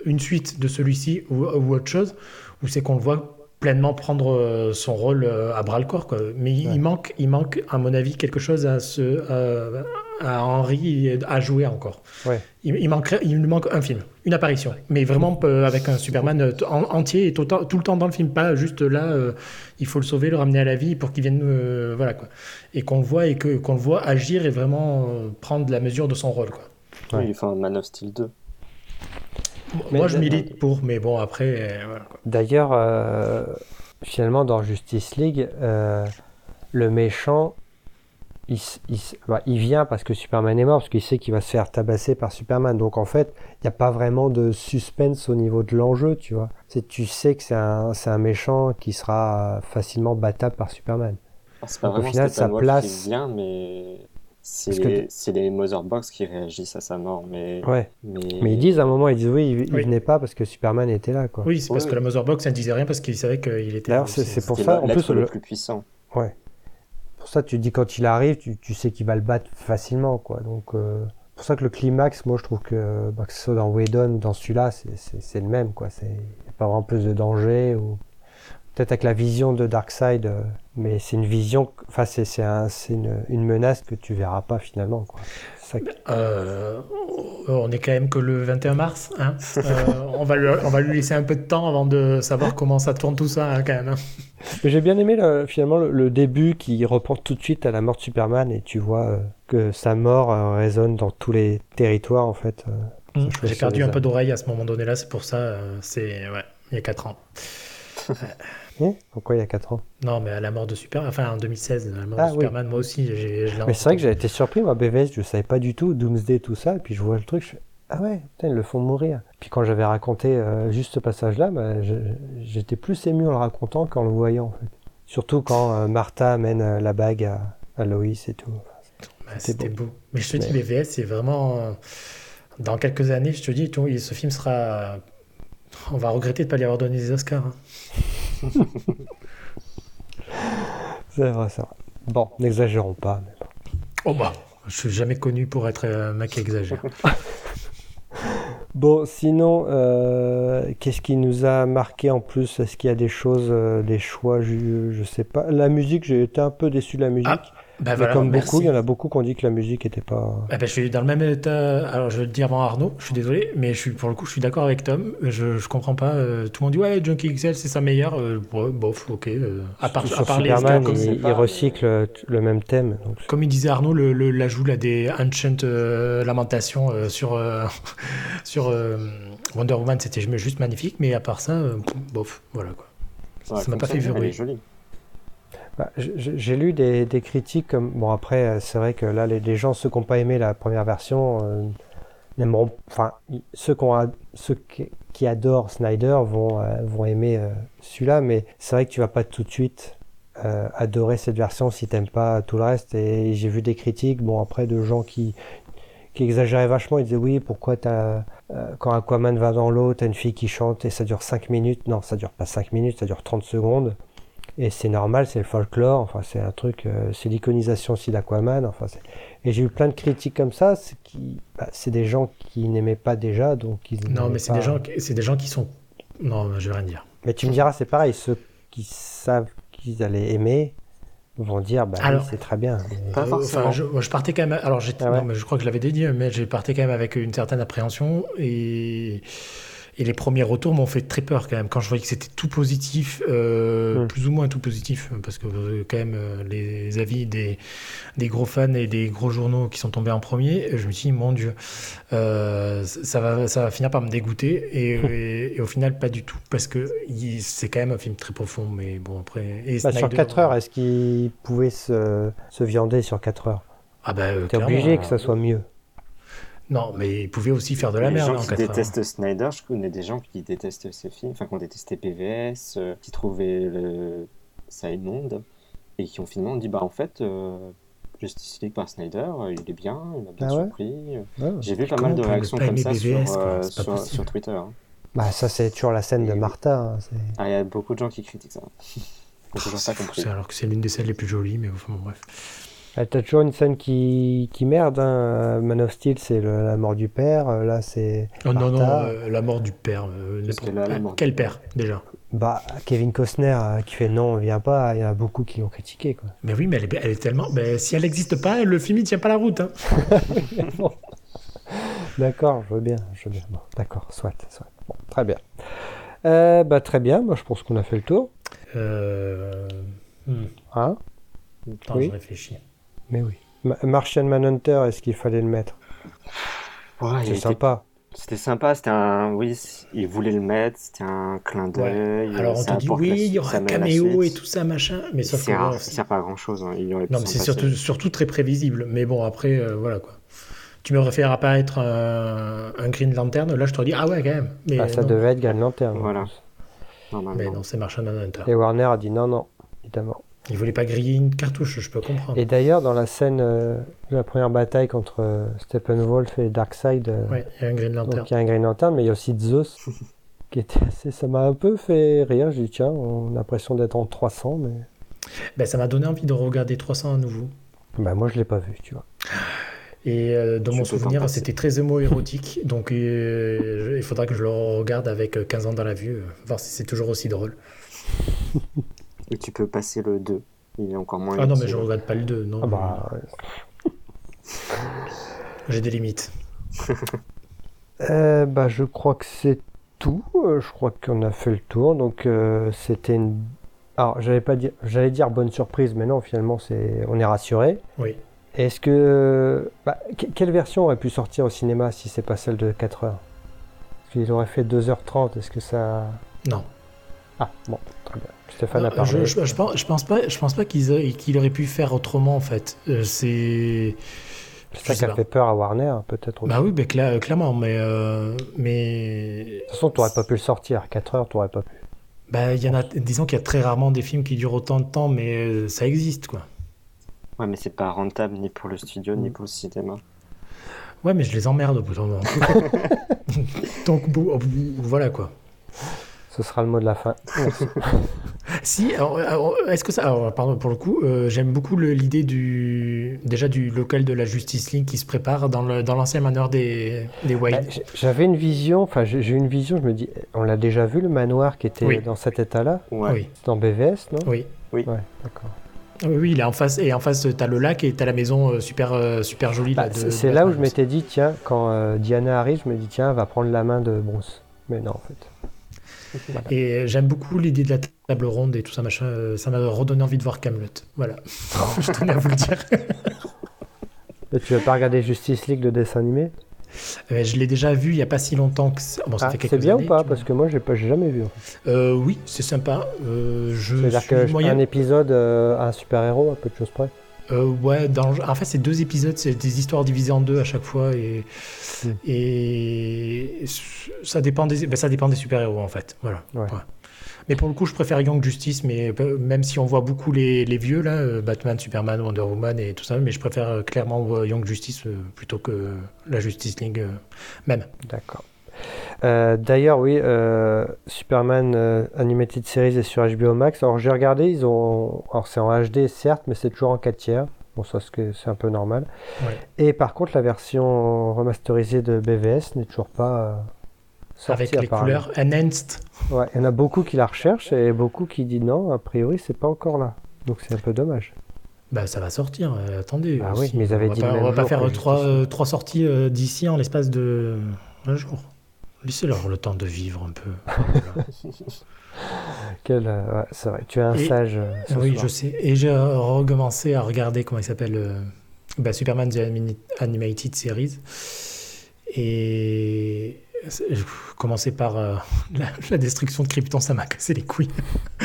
une suite de celui-ci ou, ou autre chose, où c'est qu'on le voit pleinement prendre euh, son rôle euh, à bras le corps, quoi. Mais il, Ouais. il manque, il manque, à mon avis, quelque chose à se, à, à Henry à jouer encore. Ouais. Il, il manquerait, il lui manque un film, une apparition, mais vraiment euh, avec un Superman entier et tout, le temps- tout le temps dans le film, pas juste là, euh, il faut le sauver, le ramener à la vie pour qu'il vienne, euh, voilà quoi, et qu'on le voit et que qu'on le voit agir et vraiment prendre la mesure de son rôle quoi. Ouais. Oui, enfin, Man of Steel 2. Mais- Moi je milite pour, mais bon après, euh, voilà. D'ailleurs, euh, finalement, dans Justice League, euh, le méchant, il, il bah, il vient parce que Superman est mort, parce qu'il sait qu'il va se faire tabasser par Superman. Donc en fait, il n'y a pas vraiment de suspense au niveau de l'enjeu, tu vois. C'est, tu sais que c'est un, c'est un méchant qui sera facilement battable par Superman. C'est pas Donc, au final, sa place- qui vient, mais c'est Parce que les, c'est les Motherbox qui réagissent à sa mort. Mais, Ouais. mais... Mais ils disent à un moment, ils disent oui, il, il Oui. venait pas parce que Superman était là, quoi. Oui, c'est parce que la Motherbox ne disait rien parce qu'il savait qu'il était. D'ailleurs, c'est- c'est pour ça, en plus, le le- plus puissant. Ouais. Pour ça, tu dis quand il arrive, tu, tu sais qu'il va le battre facilement, quoi. Donc, euh, pour ça que le climax, moi, je trouve que, bah, que ce soit dans Whedon ou dans celui-là, c'est- c'est c'est le même, quoi. C'est pas vraiment plus de danger ou peut-être avec la vision de Darkseid, euh, mais c'est une vision, enfin, c'est c'est un- c'est une, une menace que tu verras pas finalement, quoi. Ça Euh, on est quand même que le 21 mars. hein. Euh, on, va lui, on va lui laisser un peu de temps avant de savoir comment ça tourne tout ça, hein, quand même. hein. J'ai bien aimé le- finalement le, le début qui reprend tout de suite à la mort de Superman et tu vois euh, que sa mort résonne dans tous les territoires en fait. trouve J'ai perdu un peu d'oreille à ce moment donné-là, c'est pour ça. c'est ouais, il y a 4 ans. Eh Pourquoi il y a 4 ans? Non, mais à la mort de Superman, enfin en 2016, à la mort Ah, de oui. Superman, moi aussi, j'ai. Mais c'est vrai que j'ai été surpris, moi, BVS, je savais pas du tout, Doomsday, tout ça, et puis je vois le truc, je fais Ah ouais, putain, ils le font mourir. Puis quand j'avais raconté euh, juste ce passage-là, bah, j'étais plus ému en le racontant qu'en le voyant, en fait. Surtout quand euh, Martha amène euh, la bague à, à Loïs et tout. C'était beau. beau. Mais je te dis, BVS, c'est vraiment. Dans quelques années, je te dis, tout- ce film sera. On va regretter de ne pas lui avoir donné des Oscars. hein. C'est vrai, c'est vrai. Bon, n'exagérons pas. mais bon. Oh bah Je suis jamais connu pour être un mec qui exagère. Bon, sinon, euh, qu'est-ce qui nous a marqué en plus? Est-ce qu'il y a des choses, euh, des choix? Je, je sais pas. La musique, j'ai été un peu déçu de la musique. Ah, Bah voilà, comme merci. beaucoup, il y en a beaucoup qui ont dit que la musique était pas. Ah ben, je suis dans le même état. Alors, je vais le dire avant Arnaud, je suis désolé, mais je suis, pour le coup, je suis d'accord avec Tom. Je, je comprends pas. euh, tout le monde dit, ouais, Junkie XL, c'est sa meilleure. Euh, ouais, bof, ok. euh, à part, Sur à part les Superman, il, il recycle euh, le même thème. donc- comme il disait Arnaud, le- le- l'ajout là, des Ancient euh, Lamentations euh, sur, euh, sur euh, Wonder Woman, c'était juste magnifique, mais à part ça, euh, bof, voilà quoi. Ouais, ça m'a pas fait elle est verrouiller. jolie. Bah, J'ai lu des, critiques comme bon après euh, c'est vrai que là les, gens ceux qui n'ont pas aimé la première version euh, n'aimeront enfin ceux qui, adorent Snyder vont euh, vont aimer euh, celui-là mais c'est vrai que tu vas pas tout de suite adorer cette version si t'aimes pas tout le reste. Et j'ai vu des critiques bon après de gens qui qui exagéraient vachement. Ils disaient oui pourquoi t'as euh, quand Aquaman va dans l'eau t'as une fille qui chante et ça dure 5 minutes. Non ça dure pas 5 minutes ça dure 30 secondes et c'est normal, c'est le folklore, enfin c'est un truc, euh, c'est l'iconisation aussi d'Aquaman, enfin c'est... Et j'ai eu plein de critiques comme ça, c'est, qui, bah, c'est des gens qui n'aimaient pas déjà, donc ils Non, mais c'est pas- des, gens, qui- c'est des gens qui sont. Non, je vais rien dire. Mais tu me diras, c'est pareil, ceux qui savent qu'ils allaient aimer vont dire, bah oui, c'est très bien. Pas Euh, forcément. enfin, je, moi, je partais quand même. Alors, j'étais- Ah ouais non, mais je crois que je l'avais dit, mais j'ai parté quand même avec une certaine appréhension et. Et les premiers retours m'ont fait très peur quand même. Quand je voyais que c'était tout positif, euh, Mm. plus ou moins tout positif, parce que euh, quand même euh, les avis des, des gros fans et des gros journaux qui sont tombés en premier, je me suis dit, mon Dieu, euh, ça, va, ça va finir par me dégoûter. Et, et- et au final, pas du tout, parce que c'est quand même un film très profond. Mais bon, après. Et Bah, sur Snyder- 4 heures, est-ce qu'ils pouvaient se, se viander sur 4 heures? Ah bah, euh, T'es obligé que ça soit mieux. Non, mais ils pouvaient aussi faire de la les merde gens en qui 4 heures. détestent Snyder, je connais des gens qui détestent ce film, enfin qui ont détesté PVS, euh, qui trouvaient le... ça immonde, et qui ont finalement dit bah en fait, euh, Justice League par Snyder, euh, il est bien, il m'a bien Ah ouais surpris. Ouais. J'ai vu pas mal de réactions comme ça BVS, sur, quoi, euh, sur, Twitter. hein. Bah, ça, c'est toujours la scène de Martha. hein, Ah, il y a beaucoup de gens qui critiquent ça. Toujours pas compris. Alors que c'est l'une des scènes les plus jolies, mais enfin bon, bref. Ah, T'as toujours une scène qui, qui merde. Hein. Man of Steel, c'est le- la mort du père. Euh, Là, c'est. Oh non, non, euh, la mort du père. euh, Parce n'importe- que là, la mort du Quel père, déjà Bah, Kevin Costner euh, qui fait non, on vient pas. Il y en a beaucoup qui l'ont critiqué. Quoi. Mais oui, mais elle est, elle est tellement. mais si elle n'existe pas, le film il tient pas la route. hein. D'accord, je veux bien. Je veux bien. Bon, d'accord, soit, soit. Bon, très bien. Euh, bah, très bien. Moi, je pense qu'on a fait le tour. Euh... hmm, Hein? Attends, Oui. je réfléchis. Mais oui. Ma- Martian Manhunter, est-ce qu'il fallait le mettre? Ouais, C'est était- sympa. C'était sympa, c'était un. Oui, il voulait le mettre, c'était un clin d'œil. Alors on ça te dit oui, il y aura ça un caméo et tout ça, machin. Mais que. sert, bon, il sert pas à grand chose. Il aurait pu Non, mais c'est surtout, surtout très prévisible. Mais bon, après, euh, voilà quoi. Tu m'aurais fait apparaître un, un Green Lantern, là je t'aurais dit ah ouais, quand même. Mais, Ah, ça non. devait être Green Lantern. Voilà. mais non, c'est Martian Manhunter. Et Warner a dit non, non, évidemment. Il voulait pas griller une cartouche, je peux comprendre. Et d'ailleurs, dans la scène euh, de la première bataille contre euh, Steppenwolf et Darkseid, euh, Ouais, il y a un Green Lantern. donc il y a un Green Lantern, mais il y a aussi Zeus, qui était assez. Ça m'a un peu fait rire. J'ai dit, tiens, on a l'impression d'être en 300, mais. Ben, ça m'a donné envie de regarder 300 à nouveau. Bah, moi, je l'ai pas vu, tu vois. Et euh, dans mon souvenir, c'était très émo-érotique. donc euh, je- il faudra que je le regarde avec euh, 15 ans dans la vue, euh, voir si c'est toujours aussi drôle. Et tu peux passer le 2. Il est encore moins. Ah non, mais je regarde pas le 2. Non, Ah bah. J'ai des limites. Euh, bah, je crois que c'est tout. Euh, je crois qu'on a fait le tour. Donc, euh, c'était une. Alors, j'allais pas dire, j'allais dire bonne surprise, mais non, finalement, c'est, on est rassuré. Oui. Est-ce que, bah, que- quelle version aurait pu sortir au cinéma si c'est pas celle de 4 heures? Est-ce qu'il aurait fait 2h30 Est-ce que ça. Non. Ah, bon, très bien. Stéphane a parlé. je, je, je pense, je pense pas, je pense pas qu'il aurait pu faire autrement en fait. Euh, c'est. C'est ça qui a fait peur à Warner, peut-être aussi. Bah oui, cla- clairement, mais. euh, mais... De toute façon, t'aurais pas pu le sortir. 4 heures, t'aurais pas pu. Bah, il y en a, disons qu'il y a très rarement des films qui durent autant de temps, mais euh, ça existe quoi. Ouais, mais c'est pas rentable ni pour le studio Mm. ni pour le cinéma. Ouais, mais je les emmerde au bout d'un moment. Donc, voilà quoi. Ce sera le mot de la fin. Merci. Si, alors, alors, est-ce que ça. Alors, pardon, pour le coup, euh, j'aime beaucoup le- l'idée du. Déjà du local de la Justice League qui se prépare dans le- dans l'ancien manoir des, des Bah, j- J'avais une vision, enfin j'ai une vision, je me dis, on l'a déjà vu le manoir qui était Oui. dans cet état-là? Ouais. Oui, Dans BVS, non? Oui. Ouais, d'accord. Oui, oui, il est en face, et en face, t'as le lac et t'as la maison euh, super, euh, super jolie. Bah, là, de- c'est de c'est là où je m'étais dit, tiens, quand euh, Diana arrive, je me dis, tiens, elle va prendre la main de Bruce. Mais non, en fait. Et j'aime beaucoup l'idée de la table ronde et tout ça, machin. euh, Ça m'a redonné envie de voir Camelot. Voilà. je tenais à vous le dire. Et tu veux pas regarder Justice League, le dessin animé? Euh, je l'ai déjà vu il n'y a pas si longtemps que ça. Bon, Ah, C'est bien années, ou pas Parce que moi, j'ai pas, j'ai jamais vu. Euh, oui, c'est sympa. Euh, je C'est-à-dire que moyen. un épisode, euh, un super-héros, à peu de choses près. Euh, ouais, dans en fait, c'est deux épisodes, c'est des histoires divisées en deux à chaque fois et, Mm. et ça dépend des, ben, ça dépend des super-héros en fait. Voilà. Ouais. Mais pour le coup, je préfère Young Justice, mais euh, même si on voit beaucoup les, les vieux là, euh, Batman, Superman, Wonder Woman et tout ça, mais je préfère clairement Young Justice plutôt que la Justice League même. D'accord. Euh, D'ailleurs, oui, euh, Superman euh, Animated Series est sur HBO Max. Alors, j'ai regardé, ils ont. Alors, c'est en HD, certes, mais c'est toujours en 4 tiers. Bon, ça, c'est un peu normal. Ouais. Et par contre, la version remasterisée de BVS n'est toujours pas sortie. Avec les couleurs enhanced. Ouais, il y en a beaucoup qui la recherchent et beaucoup qui disent non, a priori, c'est pas encore là. Donc, c'est un peu dommage. Bah, ça va sortir, euh, attendez. Ah oui, mais ils avaient on va dit pas, le on va pas faire trois, euh, sorties euh, d'ici en l'espace de un jour. Laissez-leur le temps de vivre un peu. Voilà. Quel, euh, ouais, c'est vrai, tu es un Et- sage. euh, ce oui, soir. je sais. Et j'ai recommencé à regarder comment il s'appelle euh, bah, Superman The Animated Series. Et j'ai commencé par euh, la, la destruction de Krypton, ça m'a cassé les couilles.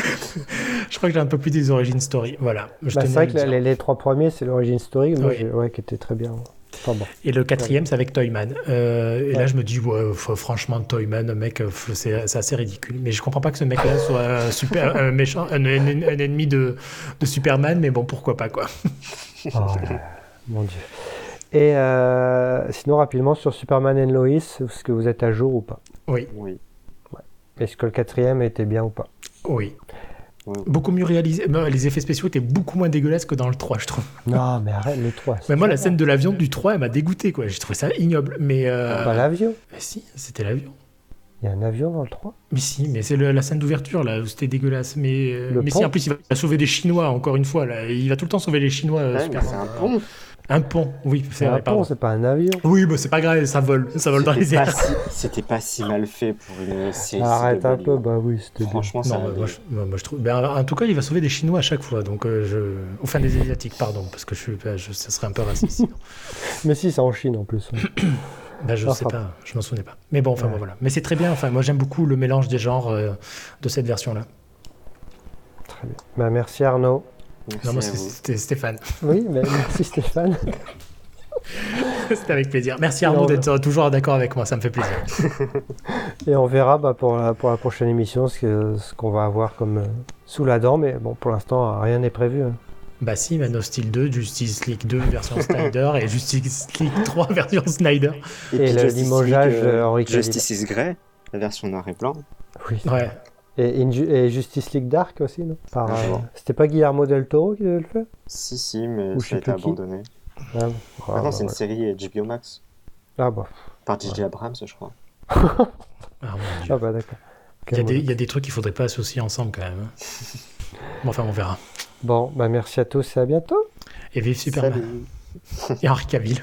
je crois que j'ai un peu plus des origines story. Voilà. Je Bah, c'est vrai que les, les trois premiers, c'est l'origine story, moi, Oui. ouais, qui était très bien. Enfin bon. Et le quatrième, c'est avec Toyman. Euh, et là, je me dis, ouais, faut- franchement, Toyman, mec, c'est assez ridicule. Mais je comprends pas que ce mec-là soit euh, super un méchant, un, un- un ennemi de, de Superman, mais bon, pourquoi pas, quoi. Oh mon dieu. Et euh, sinon, rapidement, sur Superman et Lois, est-ce que vous êtes à jour ou pas? Oui, Oui. Est-ce que le quatrième était bien ou pas? Oui. Beaucoup mieux réalisé. Les effets spéciaux étaient beaucoup moins dégueulasses que dans le 3, je trouve. Non, mais arrête, le 3. Mais moi, la scène de l'avion du 3, elle m'a dégoûté, quoi. J'ai trouvé ça ignoble. Mais. euh, Pas l'avion. mais si, c'était l'avion. Il y a un avion dans le 3 Mais si, mais c'est la scène d'ouverture là où c'était dégueulasse. Mais, euh, Le mais pont? si, en plus, il va sauver des Chinois, encore une fois. Là. Il va tout le temps sauver les Chinois. euh, Ouais, c'est un pont. Un pont, oui, c'est un pardon. pont, c'est pas un avion. Oui, bah, c'est pas grave, ça vole. Ça vole dans les airs. si- C'était pas si mal fait pour une série. Arrête un peu, bah oui, c'était bien. Franchement, ça Non, bah, moi, je, moi, moi, je trouve. ben, en tout cas, il va sauver des Chinois à chaque fois. Donc, euh, je... Enfin, des Asiatiques, pardon, parce que je bah, ça serait un peu raciste. sinon. Mais si, c'est en Chine en plus. Bah, je Ah, sais ça pas, je m'en souvenais pas. Mais bon, enfin, Ouais. bon, voilà. Mais c'est très bien. Enfin, moi, j'aime beaucoup le mélange des genres euh, de cette version-là. Très bien. Merci Arnaud. Non, c'était Stéphane. Oui, mais merci Stéphane. C'était avec plaisir. Merci Arnaud d'être toujours d'accord avec moi, ça me fait plaisir. Et on verra bah, pour, la, pour la prochaine émission ce qu'on va avoir comme euh, sous la dent. Mais bon, pour l'instant, rien n'est prévu. hein. Bah si, Man of Steel 2, Justice League 2 version Snyder et Justice League 3 version Snyder. Et le Justice limogeage euh, Cavill. Justice is Grey, la version noir et blanc. Oui. Ouais. Et, Inju- et Justice League Dark aussi, non? Par, euh. C'était pas Guillermo del Toro qui devait le faire Si, si, mais Ou je ça sais a été plus qui. abandonné. Ah, bon. Ah, Maintenant, bah, c'est une ouais. série HBO Max. Ah bah, Par J.J. Abrams, je crois. Ah, mon Dieu. ah bah d'accord. Il y, a Ok, des, bon. il y a des trucs qu'il faudrait pas associer ensemble quand même. hein. Bon, enfin, on verra. Bon, bah merci à tous et à bientôt. Et vive Superman. Salut. Et Henri Cavill.